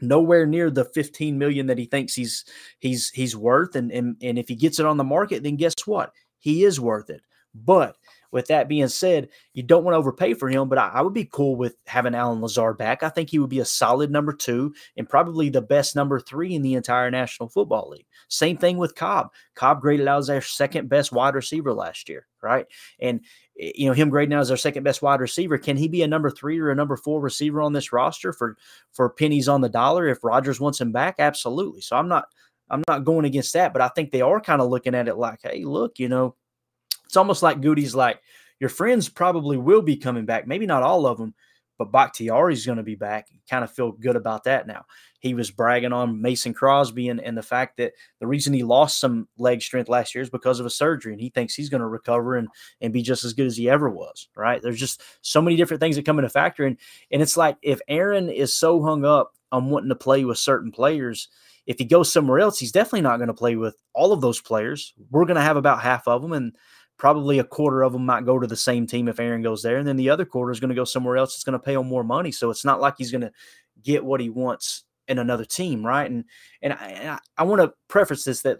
nowhere near the 15 million that he thinks he's he's he's worth. And, and, and if he gets it on the market, then guess what? He is worth it. But with that being said, you don't want to overpay for him, but I, I, would be cool with having Allen Lazard back. I think he would be a solid number two and probably the best number three in the entire National Football League. Same thing with Cobb. Cobb graded out as our second best wide receiver last year, right? And eh, you know him grading out as our second best wide receiver. Can he be a number three or a number four receiver on this roster for for pennies on the dollar if Rodgers wants him back? Absolutely. So I'm not I'm not going against that, but I think they are kind of looking at it like, hey, look, you know it's almost like Goody's like, your friends probably will be coming back. Maybe not all of them, but Bakhtiari's going to be back. kind of feel good about that now. He was bragging on Mason Crosby and, and the fact that the reason he lost some leg strength last year is because of a surgery, and he thinks he's going to recover and and be just as good as he ever was. Right? There's just so many different things that come into factor, and and it's like if Aaron is so hung up on wanting to play with certain players. If he goes somewhere else, he's definitely not going to play with all of those players. We're going to have about half of them, and probably a quarter of them might go to the same team if Aaron goes there, and then the other quarter is going to go somewhere else. It's going to pay him more money, so it's not like he's going to get what he wants in another team, right? And and I, I want to preface this that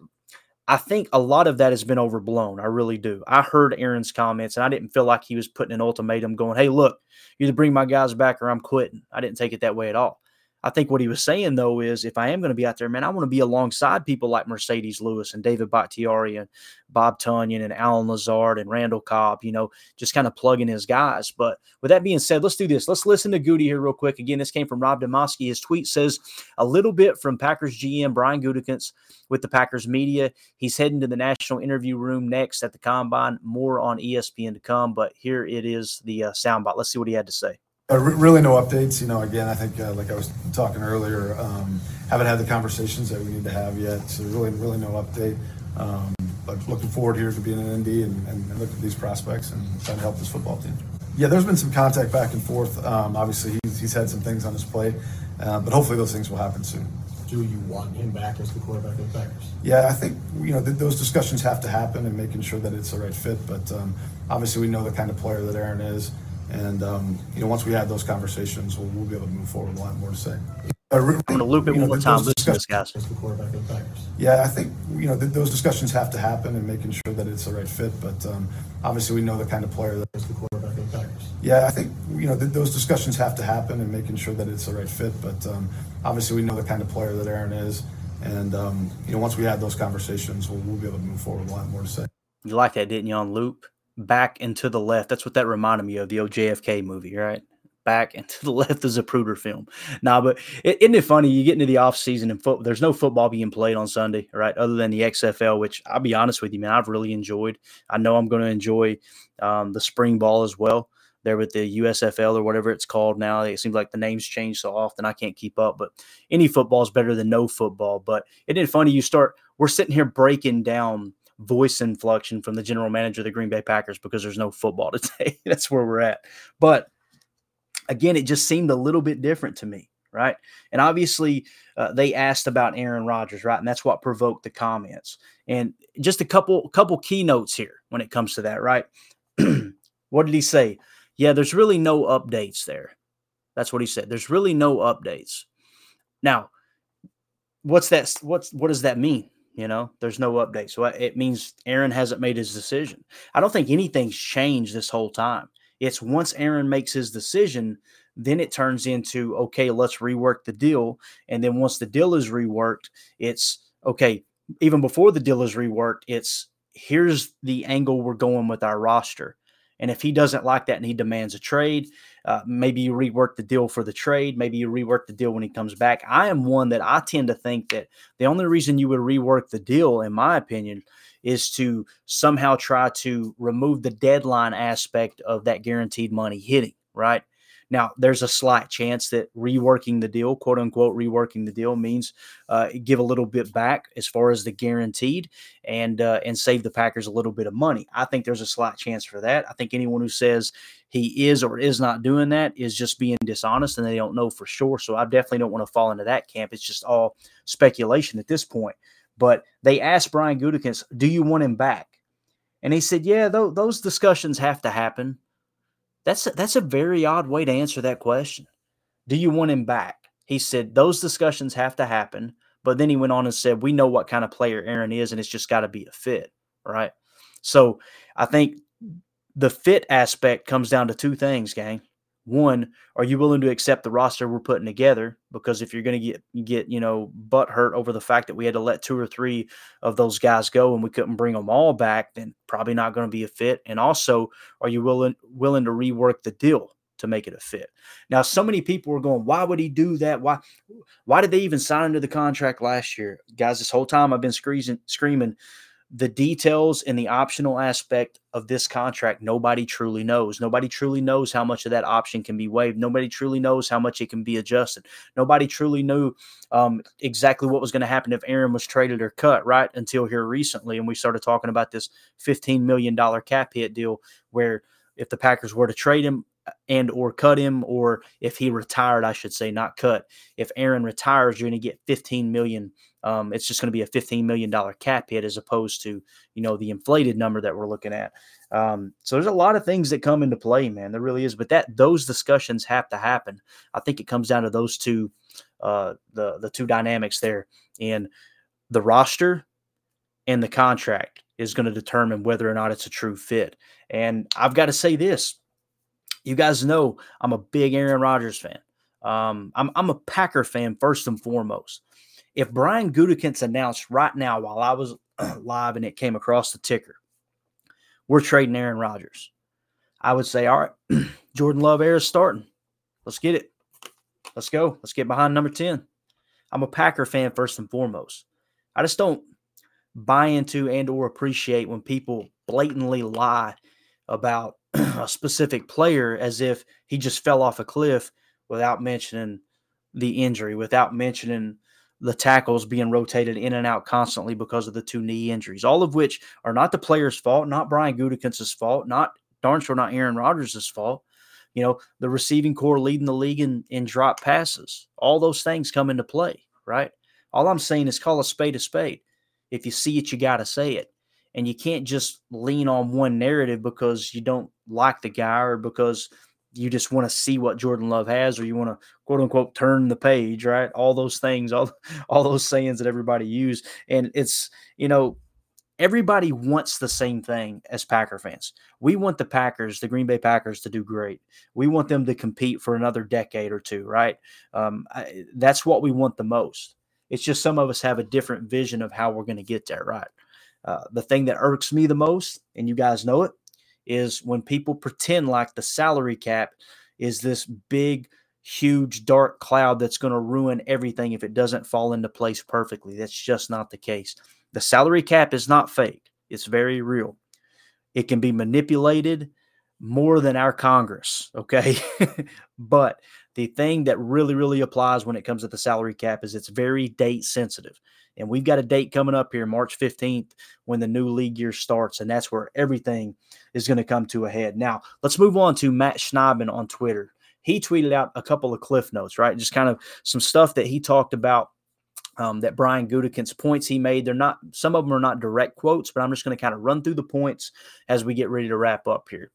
I think a lot of that has been overblown. I really do. I heard Aaron's comments, and I didn't feel like he was putting an ultimatum, going, "Hey, look, you either bring my guys back or I'm quitting." I didn't take it that way at all. I think what he was saying though is if I am going to be out there, man, I want to be alongside people like Marcedes Lewis and David Bakhtiari and Bob Tonyan and Allen Lazard and Randall Cobb, you know, just kind of plugging his guys. But with that being said, let's do this. Let's listen to Goody here real quick. Again, this came from Rob Demovsky. His tweet says a little bit from Packers GM Brian Gutekunst with the Packers media. He's heading to the national interview room next at the combine. More on ESPN to come, but here it is the uh, soundbite. Let's see what he had to say. Uh, really, no updates. You know, again, I think uh, like I was talking earlier, um, haven't had the conversations that we need to have yet. So really, really no update. Um, but looking forward here to being in Indy and, and, and look at these prospects and trying to help this football team. Yeah, there's been some contact back and forth. Um, obviously, he's, he's had some things on his plate, uh, but hopefully those things will happen soon. Do you want him back as the quarterback of the Packers? Yeah, I think you know th- those discussions have to happen and making sure that it's the right fit. But um, obviously, we know the kind of player that Aaron is. And um, you know, once we have those conversations, we'll, we'll, be able to move forward. We'll have more to say. Uh, I'm going to loop it one more time. Listen to guys. Yeah, I think you know th- those discussions have to happen and making sure that it's the right fit. But um, obviously, we know the kind of player that is the quarterback of the Packers. Yeah, I think you know th- those discussions have to happen and making sure that it's the right fit. But um, obviously, we know the kind of player that Aaron is. And um, you know, once we have those conversations, we'll, we'll be able to move forward. We'll have more to say. You like that, didn't you? On loop back and to the left. That's what that reminded me of the old JFK movie, right? Back and to [laughs] the left is Zapruder film. Nah, but isn't it funny? You get into the off season and foot, there's no football being played on Sunday, right? Other than the XFL, which I'll be honest with you, man, I've really enjoyed. I know I'm going to enjoy um, the spring ball as well. There with the USFL or whatever it's called now. It seems like the names change so often I can't keep up. But any football is better than no football. But isn't it funny? You start, we're sitting here breaking down voice inflection from the general manager of the Green Bay Packers because there's no football [laughs] today. That's where we're at. But again, it just seemed a little bit different to me, right? And obviously, uh, they asked about Aaron Rodgers, right? And that's what provoked the comments. And just a couple couple keynotes here when it comes to that, right? [clears throat] what did he say? Yeah, there's really no updates there. That's what he said. There's really no updates. Now, what's that? What's what does that mean? You know, there's no update. So it means Aaron hasn't made his decision. I don't think anything's changed this whole time. It's once Aaron makes his decision, then it turns into okay, let's rework the deal. And then once the deal is reworked, it's okay. Even before the deal is reworked, it's here's the angle we're going with our roster. And if he doesn't like that and he demands a trade, uh, maybe you rework the deal for the trade. Maybe you rework the deal when he comes back. I am one that I tend to think that the only reason you would rework the deal, in my opinion, is to somehow try to remove the deadline aspect of that guaranteed money hitting, right? Now, there's a slight chance that reworking the deal, quote unquote, reworking the deal means uh, give a little bit back as far as the guaranteed and uh, and save the Packers a little bit of money. I think there's a slight chance for that. I think anyone who says he is or is not doing that is just being dishonest and they don't know for sure. So I definitely don't want to fall into that camp. It's just all speculation at this point. But they asked Brian Gutekunst, "Do you want him back?" And he said, "Yeah, th- those discussions have to happen." That's a, that's a very odd way to answer that question. Do you want him back? He said those discussions have to happen, but then he went on and said, "We know what kind of player Aaron is, and it's just got to be a fit." Right. So I think the fit aspect comes down to two things, gang. One, are you willing to accept the roster we're putting together? Because if you're going to get get you know butt hurt over the fact that we had to let two or three of those guys go and we couldn't bring them all back, then probably not going to be a fit. And also, are you willing willing to rework the deal to make it a fit? Now, so many people were going, "Why would he do that? Why why did they even sign into the contract last year, guys?" This whole time I've been screaming screaming the details and the optional aspect of this contract, nobody truly knows. Nobody truly knows how much of that option can be waived. Nobody truly knows how much it can be adjusted. Nobody truly knew um, exactly what was going to happen if Aaron was traded or cut, right? Until here recently. And we started talking about this $15 million cap hit deal where if the Packers were to trade him, and or cut him or if he retired i should say not cut. If aaron retires you're going to get 15 million. Um, it's just going to be a 15 million dollar cap hit as opposed to you know the inflated number that we're looking at. Um, so there's a lot of things that come into play man there really is but that those discussions have to happen. I think it comes down to those two uh, the the two dynamics there and the roster and the contract is going to determine whether or not it's a true fit. And i've got to say this you guys know I'm a big Aaron Rodgers fan. Um, I'm, I'm a Packer fan first and foremost. If Brian Gutekunst announced right now while I was [clears throat] live and it came across the ticker, we're trading Aaron Rodgers, I would say, all right, [clears throat] Jordan Love air is starting. Let's get it. Let's go. Let's get behind number 10. I'm a Packer fan first and foremost. I just don't buy into and or appreciate when people blatantly lie about [clears throat] a specific player as if he just fell off a cliff without mentioning the injury, without mentioning the tackles being rotated in and out constantly because of the two knee injuries, all of which are not the player's fault, not Brian Gutekunst's fault, not darn sure not Aaron Rodgers' fault. You know, the receiving corps leading the league in, in drop passes. All those things come into play, right? All I'm saying is call a spade a spade. If you see it, you got to say it and you can't just lean on one narrative because you don't like the guy or because you just want to see what Jordan Love has or you want to quote unquote turn the page, right? All those things, all [laughs] all those sayings that everybody use and it's, you know, everybody wants the same thing as Packer fans. We want the Packers, the Green Bay Packers, to do great. We want them to compete for another decade or two, right? Um, I, that's what we want the most. It's just some of us have a different vision of how we're going to get there, right? Uh, the thing that irks me the most, and you guys know it, is when people pretend like the salary cap is this big, huge, dark cloud that's going to ruin everything if it doesn't fall into place perfectly. That's just not the case. The salary cap is not fake, it's very real. It can be manipulated more than our Congress, okay? [laughs] but the thing that really, really applies when it comes to the salary cap is it's very date sensitive. And we've got a date coming up here, March 15th, when the new league year starts. And that's where everything is going to come to a head. Now, let's move on to Matt Schneidman on Twitter. He tweeted out a couple of cliff notes, right? Just kind of some stuff that he talked about um, that Brian Gutekunst points he made. They're not, some of them are not direct quotes, but I'm just going to kind of run through the points as we get ready to wrap up here.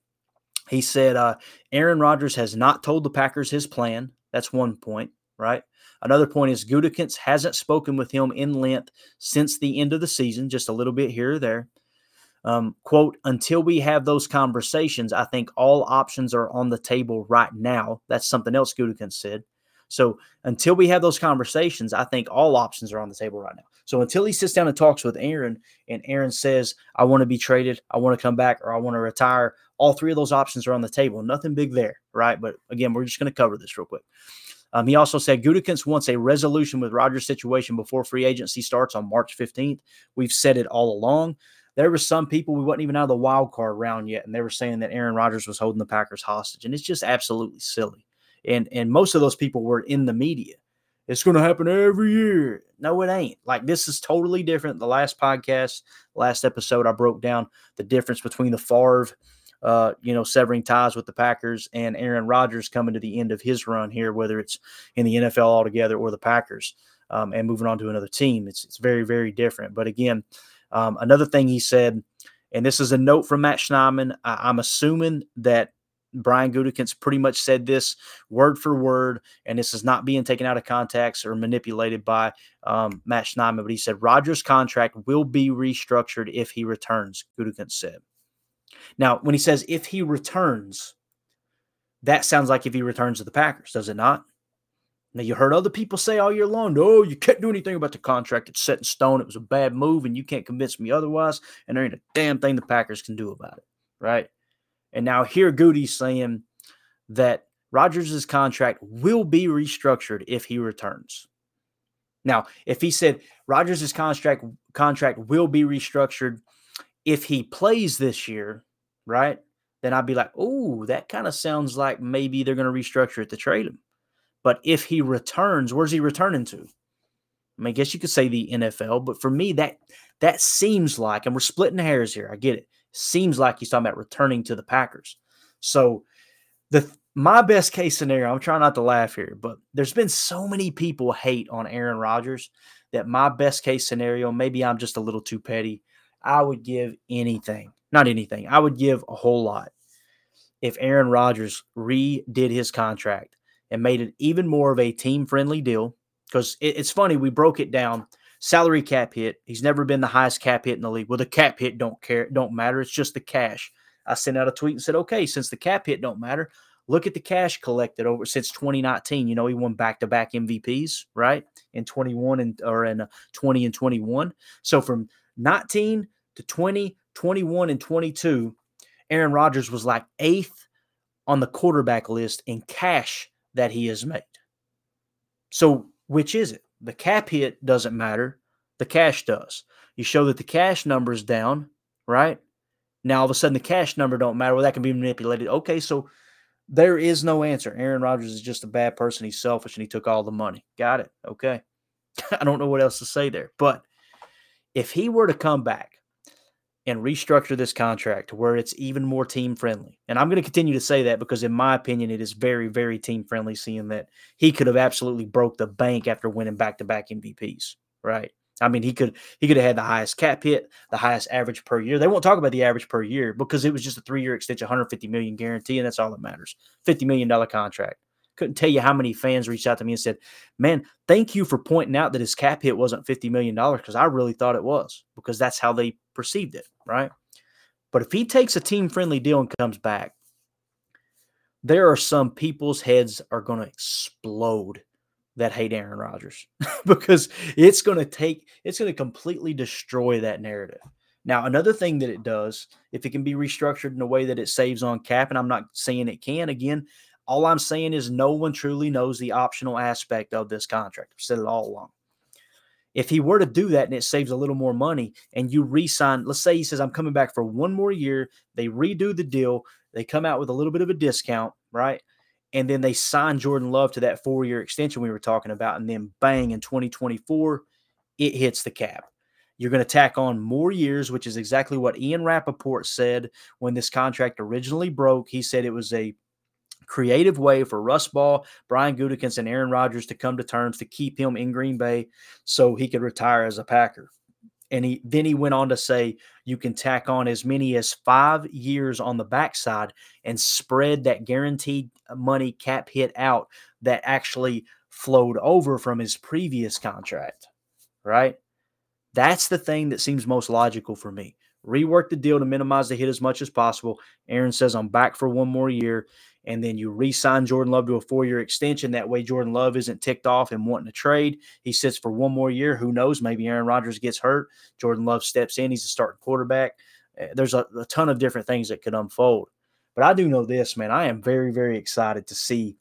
He said, uh, Aaron Rodgers has not told the Packers his plan. That's one point, right? Another point is Gutekunst hasn't spoken with him in length since the end of the season, just a little bit here or there. Um, quote, until we have those conversations, I think all options are on the table right now. That's something else Gutekunst said. So until we have those conversations, I think all options are on the table right now. So until he sits down and talks with Aaron and Aaron says, I want to be traded, I want to come back, or I want to retire, all three of those options are on the table. Nothing big there, right? But again, we're just going to cover this real quick. Um, he also said Gutekunst wants a resolution with Rodgers' situation before free agency starts on March 15th. We've said it all along. There were some people we wasn't even out of the wild card round yet, and they were saying that Aaron Rodgers was holding the Packers hostage, and it's just absolutely silly. And and most of those people were in the media. It's going to happen every year. No, it ain't. Like this is totally different. The last podcast, last episode, I broke down the difference between the Favre uh, you know, severing ties with the Packers and Aaron Rodgers coming to the end of his run here, whether it's in the NFL altogether or the Packers, um, and moving on to another team. It's it's very very different. But again, um, another thing he said, and this is a note from Matt Schneidman. I, am assuming that Brian Gutekunst pretty much said this word for word, and this is not being taken out of context or manipulated by um, Matt Schneidman. But he said Rodgers' contract will be restructured if he returns. Gutekunst said. Now, when he says if he returns, that sounds like if he returns to the Packers, does it not? Now, you heard other people say all year long, no, you can't do anything about the contract. It's set in stone. It was a bad move, and you can't convince me otherwise. And there ain't a damn thing the Packers can do about it. Right. And now here Goody's saying that Rodgers' contract will be restructured if he returns. Now, if he said Rodgers' contract contract will be restructured if he plays this year, right? Then I'd be like, oh, that kind of sounds like maybe they're going to restructure it to trade him. But if he returns, where's he returning to? I mean, I guess you could say the NFL, but for me, that that seems like, and we're splitting hairs here. I get it. Seems like he's talking about returning to the Packers. So the my best case scenario, I'm trying not to laugh here, but there's been so many people hate on Aaron Rodgers that my best case scenario, maybe I'm just a little too petty. I would give anything, not anything, I would give a whole lot if Aaron Rodgers redid his contract and made it even more of a team friendly deal. Because it, it's funny, we broke it down. Salary cap hit. He's never been the highest cap hit in the league. Well, the cap hit don't care, don't matter. It's just the cash. I sent out a tweet and said, okay, since the cap hit don't matter, look at the cash collected over since 2019. You know, he won back to back MVPs, right? In 21 and or in uh, 20 and 21. So from 19 to 20, 21, and 22, Aaron Rodgers was like eighth on the quarterback list in cash that he has made. So, which is it? The cap hit doesn't matter, the cash does. You show that the cash number is down, right? Now all of a sudden the cash number don't matter. Well, that can be manipulated. Okay, so there is no answer. Aaron Rodgers is just a bad person. He's selfish and he took all the money. Got it. Okay. [laughs] I don't know what else to say there. But if he were to come back and restructure this contract to where it's even more team friendly. And I'm going to continue to say that because in my opinion it is very very team friendly seeing that he could have absolutely broke the bank after winning back-to-back MVPs, right? I mean, he could he could have had the highest cap hit, the highest average per year. They won't talk about the average per year because it was just a 3-year extension, 150 million guarantee and that's all that matters. 50 million dollar contract couldn't tell you how many fans reached out to me and said, "Man, thank you for pointing out that his cap hit wasn't fifty million dollars because I really thought it was because that's how they perceived it, right?" But if he takes a team friendly deal and comes back, there are some people's heads are going to explode that hate Aaron Rodgers [laughs] because it's going to take it's going to completely destroy that narrative. Now, another thing that it does, if it can be restructured in a way that it saves on cap, and I'm not saying it can, again, all I'm saying is no one truly knows the optional aspect of this contract. I've said it all along. If he were to do that and it saves a little more money and you re-sign, let's say he says, I'm coming back for one more year, they redo the deal, they come out with a little bit of a discount, right? And then they sign Jordan Love to that four-year extension we were talking about, and then bang, in 2024, it hits the cap. You're going to tack on more years, which is exactly what Ian Rapoport said when this contract originally broke. He said it was a creative way for Russ Ball, Brian Gutekunst, and Aaron Rodgers to come to terms to keep him in Green Bay so he could retire as a Packer. And he then he went on to say you can tack on as many as five years on the backside and spread that guaranteed money cap hit out that actually flowed over from his previous contract. Right? That's the thing that seems most logical for me. rework the deal to minimize the hit as much as possible. Aaron says, I'm back for one more year. And then you re sign Jordan Love to a four year extension. That way, Jordan Love isn't ticked off and wanting to trade. He sits for one more year. Who knows? Maybe Aaron Rodgers gets hurt. Jordan Love steps in. He's a starting quarterback. Eh, there's a, a ton of different things that could unfold. But I do know this, man. I am very, very excited to see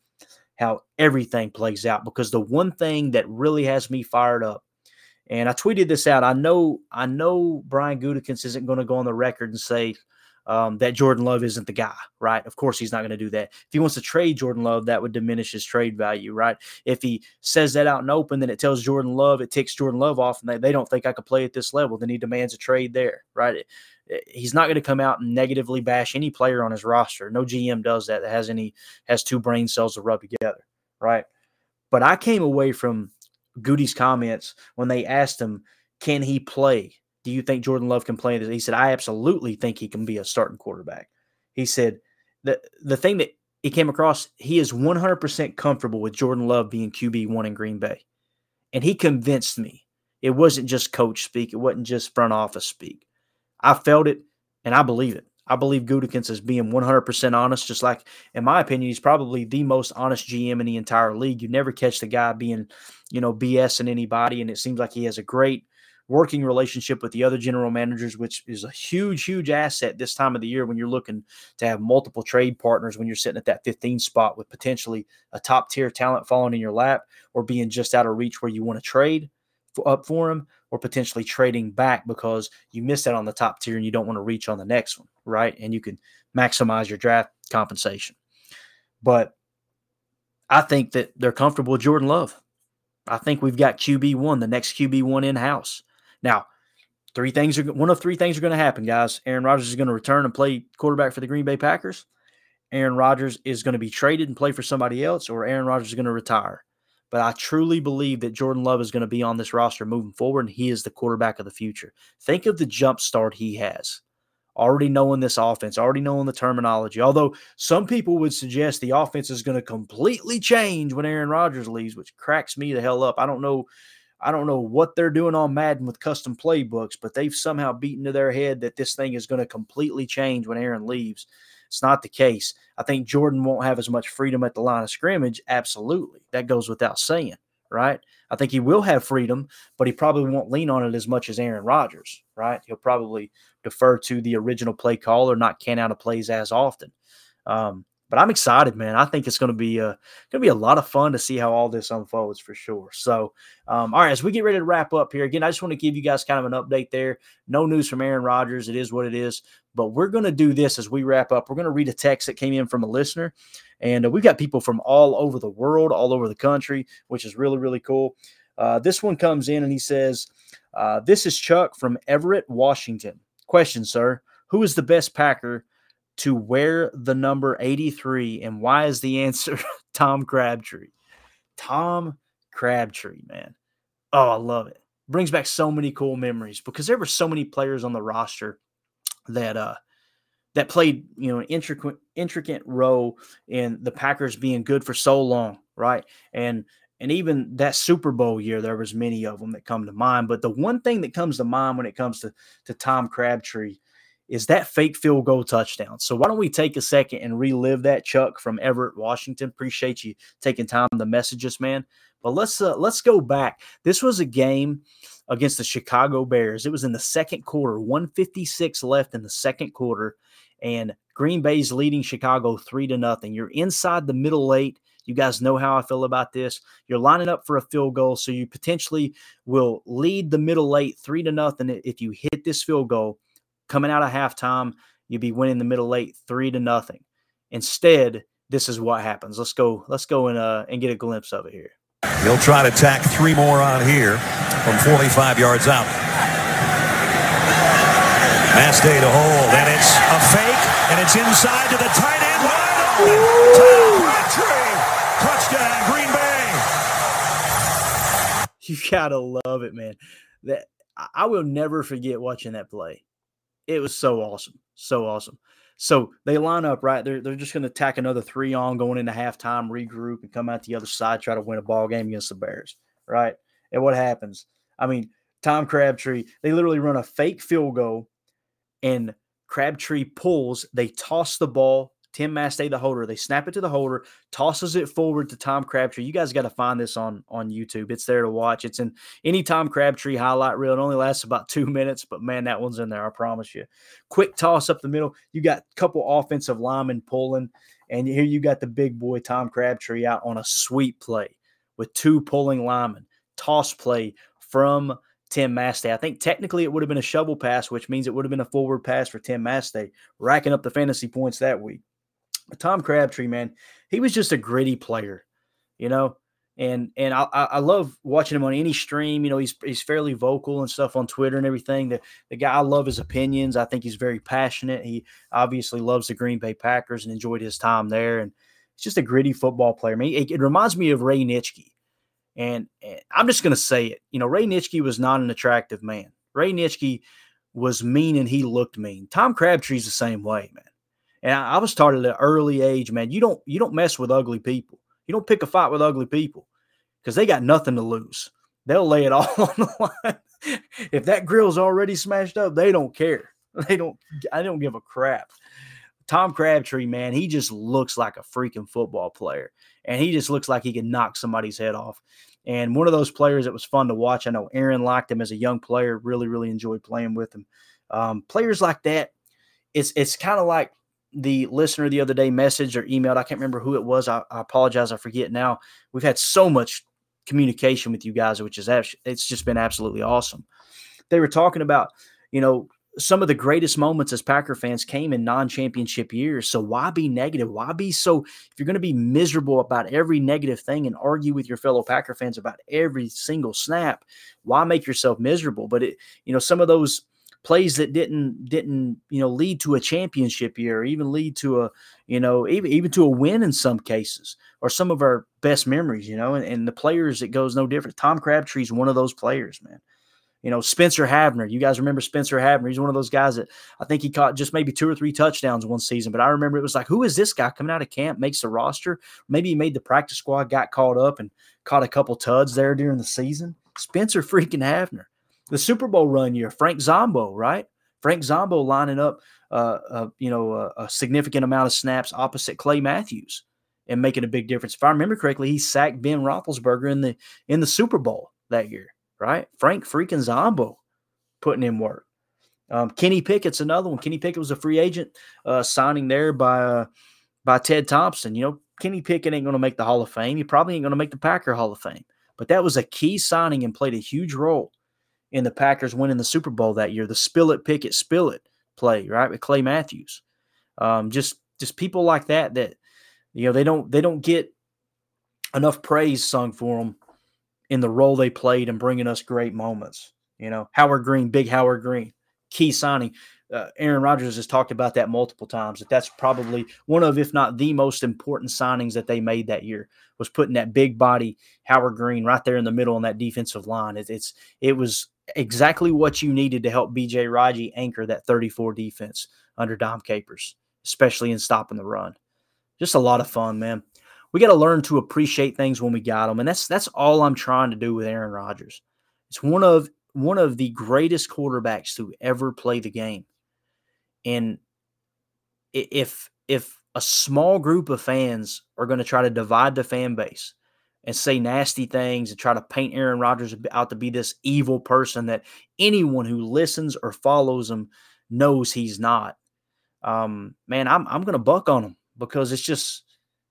how everything plays out because the one thing that really has me fired up and I tweeted this out. I know, I know Brian Gutekunst isn't going to go on the record and say um, that Jordan Love isn't the guy, right? Of course, he's not going to do that. If he wants to trade Jordan Love, that would diminish his trade value, right? If he says that out in open, then it tells Jordan Love, it ticks Jordan Love off, and they, they don't think I could play at this level. Then he demands a trade there, right? He's not going to come out and negatively bash any player on his roster. No GM does that that has any has two brain cells to rub together, right? But I came away from Goody's comments when they asked him, "Can he play? Do you think Jordan Love can play this?" He said, "I absolutely think he can be a starting quarterback." He said the the thing that he came across, he is 100% comfortable with Jordan Love being QB one in Green Bay, and he convinced me. It wasn't just coach speak. It wasn't just front office speak. I felt it, and I believe it. I believe Gutekunst is being 100% honest, just like, in my opinion, he's probably the most honest GM in the entire league. You never catch the guy being, you know, BSing anybody. And it seems like he has a great working relationship with the other general managers, which is a huge, huge asset this time of the year when you're looking to have multiple trade partners when you're sitting at that 15 spot with potentially a top tier talent falling in your lap or being just out of reach where you want to trade for, up for him or potentially trading back because you missed out on the top tier and you don't want to reach on the next one, right? And you can maximize your draft compensation. But I think that they're comfortable with Jordan Love. I think we've got QB1, the next QB1 in house. Now, three things are one of three things are going to happen, guys. Aaron Rodgers is going to return and play quarterback for the Green Bay Packers. Aaron Rodgers is going to be traded and play for somebody else, or Aaron Rodgers is going to retire. But I truly believe that Jordan Love is going to be on this roster moving forward, and he is the quarterback of the future. Think of the jump start he has. Already knowing this offense, already knowing the terminology. Although some people would suggest the offense is going to completely change when Aaron Rodgers leaves, which cracks me the hell up. I don't know. I don't know what they're doing on Madden with custom playbooks, but they've somehow beaten to their head that this thing is going to completely change when Aaron leaves. It's not the case. I think Jordan won't have as much freedom at the line of scrimmage. Absolutely. That goes without saying, right? I think he will have freedom, but he probably won't lean on it as much as Aaron Rodgers, right? He'll probably defer to the original play call or not can out of plays as often. Um, but I'm excited, man. I think it's going to be a going to be a lot of fun to see how all this unfolds for sure. So, um, all right, as we get ready to wrap up here, again, I just want to give you guys kind of an update there. No news from Aaron Rodgers. It is what it is. But we're going to do this as we wrap up. We're going to read a text that came in from a listener, and uh, we've got people from all over the world, all over the country, which is really really cool. Uh, this one comes in and he says, uh, "This is Chuck from Everett, Washington. Question, sir." Who is the best Packer to wear the number 83. And why is the answer [laughs] Tom Crabtree? Tom Crabtree, man. Oh, I love it. Brings back so many cool memories because there were so many players on the roster that uh that played, you know, an intricate intricate role in the Packers being good for so long, right? And and even that Super Bowl year, there was many of them that come to mind. But the one thing that comes to mind when it comes to to Tom Crabtree is that fake field goal touchdown. So why don't we take a second and relive that, Chuck from Everett, Washington? Appreciate you taking time to message us, man. But let's uh, let's go back. This was a game against the Chicago Bears. It was in the second quarter, 156 left in the second quarter, and Green Bay's leading Chicago three to nothing. You're inside the middle eight. You guys know how I feel about this. You're lining up for a field goal, so you potentially will lead the middle eight three to nothing if you hit this field goal coming out of halftime, you'd be winning the middle eight three to nothing. Instead, this is what happens. Let's go. Let's go and uh, and get a glimpse of it here. He'll try to tack three more on here from 45 yards out. Masthay to hold, and it's a fake, and it's inside to the tight end, wide open. touchdown, Green Bay. You gotta love it, man. That I will never forget watching that play it was so awesome. So awesome. So they line up, right? They're, they're just going to tack another three on going into halftime, regroup, and come out the other side, try to win a ball game against the Bears, right? And what happens? I mean, Tom Crabtree, they literally run a fake field goal and Crabtree pulls. They toss the ball. Tim Masthay, the holder, they snap it to the holder, tosses it forward to Tom Crabtree. You guys got to find this on on YouTube. It's there to watch. It's in any Tom Crabtree highlight reel. It only lasts about two [laughs] minutes, but man, that one's in there. I promise you. Quick toss up the middle. You got a couple offensive linemen pulling, and here you got the big boy Tom Crabtree out on a sweep play with two pulling linemen. Toss play from Tim Masthay. I think technically it would have been a shovel pass, which means it would have been a forward pass for Tim Masthay, racking up the fantasy points that week. Tom Crabtree, man, he was just a gritty player, you know. And and I, I love watching him on any stream. You know, he's he's fairly vocal and stuff on Twitter and everything. The the guy, I love his opinions. I think he's very passionate. He obviously loves the Green Bay Packers and enjoyed his time there. And he's just a gritty football player. I mean, it, it reminds me of Ray Nitschke. And, and I'm just to say it. You know, Ray Nitschke was not an attractive man. Ray Nitschke was mean and he looked mean. Tom Crabtree's the same way, man. And I, I was taught at an early age, man. You don't you don't mess with ugly people. You don't pick a fight with ugly people because they got nothing to lose. They'll lay it [laughs] all on the line. if that grill's already smashed up, they don't care. [laughs] They don't. I don't give a crap. Tom Crabtree, man, he just looks like a freaking football player, and he just looks like he can knock somebody's head off. And one of those players that was fun to watch. I know Aaron liked him as a young player. Really, really enjoyed playing with him. Um, players like that, it's it's kind of like the listener the other day messaged or emailed. I can't remember who it was. I, I, apologize. I forget now. We've had so much communication with you guys, which is it's just been absolutely awesome. They were talking about, you know, some of the greatest moments as Packer fans came in non-championship years. So why be negative? Why be so? If you're going to be miserable about every negative thing and argue with your fellow Packer fans about every single snap, why make yourself miserable? But it, you know, some of those plays that didn't didn't you know lead to a championship year or even lead to a you know even, even to a win in some cases or some of our best memories you know and, and the players it goes no different. Tom crabtree's one of those players man. You know spencer havner you guys remember spencer havner? He's one of those guys that i think he caught just maybe two or three touchdowns one season but i remember it was like who is this guy coming out of camp makes the roster? Maybe he made the practice squad got called up and caught a couple tuds there during the season. Spencer freaking havner the Super Bowl run year, Frank Zombo, right? Frank Zombo lining up, uh, uh, you know, a, a, significant amount of snaps opposite Clay Matthews and making a big difference. If I remember correctly, he sacked Ben Roethlisberger in the in the Super Bowl that year, right? Frank freaking Zombo putting in work. Um, Kenny Pickett's another one. Kenny Pickett was a free agent uh, signing there by uh, by Ted Thompson. You know, Kenny Pickett ain't going to make the Hall of Fame. He probably ain't going to make the Packer Hall of Fame, but that was a key signing and played a huge role in the Packers winning the Super Bowl that year. The spill it, pick it, spill it play, right? With Clay Matthews. Um, just just people like that that you know they don't they don't get enough praise sung for them in the role they played and bringing us great moments. You know, Howard Green, big Howard Green, key signing. Uh, Aaron Rodgers has talked about that multiple times. That that's probably one of, if not the most important signings that they made that year was putting that big body Howard Green right there in the middle on that defensive line. It, it's it was exactly what you needed to help BJ Raji anchor that 34 defense under Dom Capers, especially in stopping the run. Just a lot of fun, man. We got to learn to appreciate things when we got them, and that's that's all I'm trying to do with Aaron Rodgers. It's one of one of the greatest quarterbacks to ever play the game, and if if a small group of fans are going to try to divide the fan base and say nasty things and try to paint Aaron Rodgers out to be this evil person that anyone who listens or follows him knows he's not. Um, man, I'm I'm gonna buck on him because it's just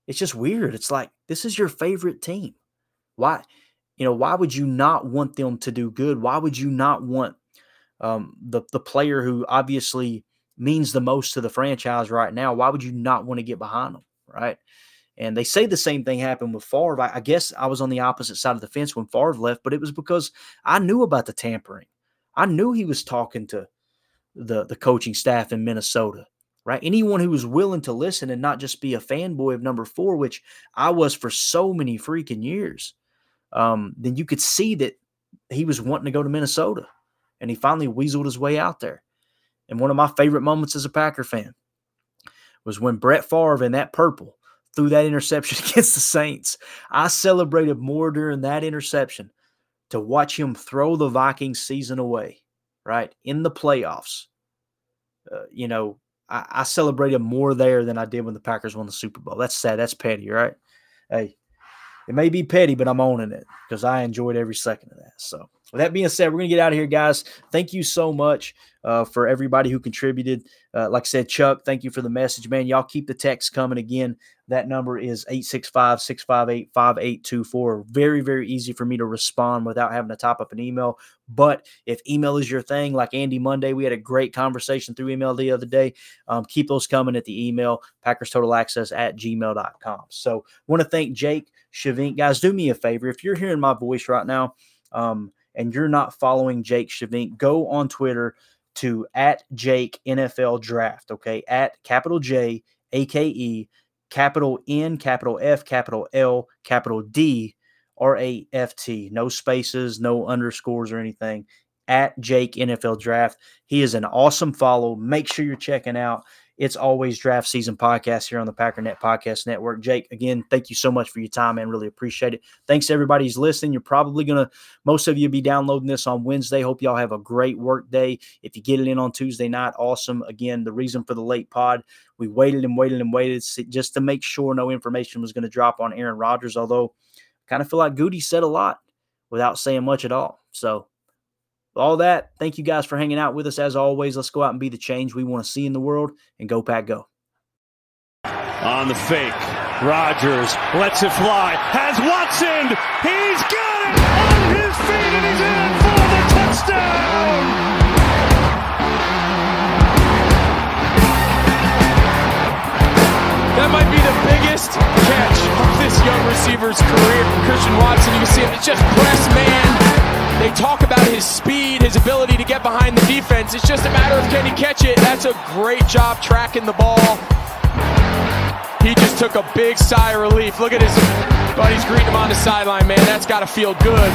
it's just weird. It's like this is your favorite team. Why, you know, why would you not want them to do good? Why would you not want um, the the player who obviously means the most to the franchise right now? Why would you not want to get behind them? Right. And they say the same thing happened with Favre. I, I guess I was on the opposite side of the fence when Favre left, but it was because I knew about the tampering. I knew he was talking to the the coaching staff in Minnesota, right? Anyone who was willing to listen and not just be a fanboy of number four, which I was for so many freaking years, um, then you could see that he was wanting to go to Minnesota, and he finally weaseled his way out there. And one of my favorite moments as a Packer fan was when Brett Favre in that purple threw that interception [laughs] against the Saints. I celebrated more during that interception to watch him throw the Vikings season away, right? In the playoffs. uh, you know, I, I celebrated more there than I did when the Packers won the Super Bowl. That's sad. That's petty, right? Hey, it may be petty, but I'm owning it because I enjoyed every second of that. So, with that being said, we're going to get out of here, guys. Thank you so much uh, for everybody who contributed. Uh, like I said, Chuck, thank you for the message, man. Y'all keep the text coming again. That number is 865 658 5824. Very, very easy for me to respond without having to type up an email. But if email is your thing, like Andy Monday, we had a great conversation through email the other day. Um, keep those coming at the email, Packers Total Access at gmail.com. So, want to thank Jake Shavink. Guys, do me a favor. If you're hearing my voice right now, um, and you're not following Jake Shavink, go on Twitter to at Jake NFL Draft. Okay, at capital J A K E capital N capital F capital L capital D R A F T. No spaces, no underscores or anything. At Jake NFL Draft. He is an awesome follow. Make sure you're checking out it's always draft season podcast here on the Packernet Podcast Network. Jake, again, thank you so much for your time, and Really appreciate it. Thanks everybody who's listening. You're probably gonna most of you be downloading this on Wednesday. Hope y'all have a great work day. If you get it in on Tuesday night, awesome. Again, the reason for the late pod, we waited and waited and waited just to make sure no information was going to drop on Aaron Rodgers. Although, kind of feel like Goody said a lot without saying much at all. So all that, thank you guys for hanging out with us. As always, let's go out and be the change we want to see in the world and go, Pack, go. On the fake, Rodgers lets it fly, has Watson. He's got it on his feet and he's in for the touchdown. That might be the biggest catch this young receiver's career. From Christian Watson, you can see him, it's just press man they talk about his speed, his ability to get behind the defense. It's just a matter of can he catch it. That's a great job tracking the ball. He just took a big sigh of relief. Look at his buddies greeting him on the sideline, man. That's got to feel good.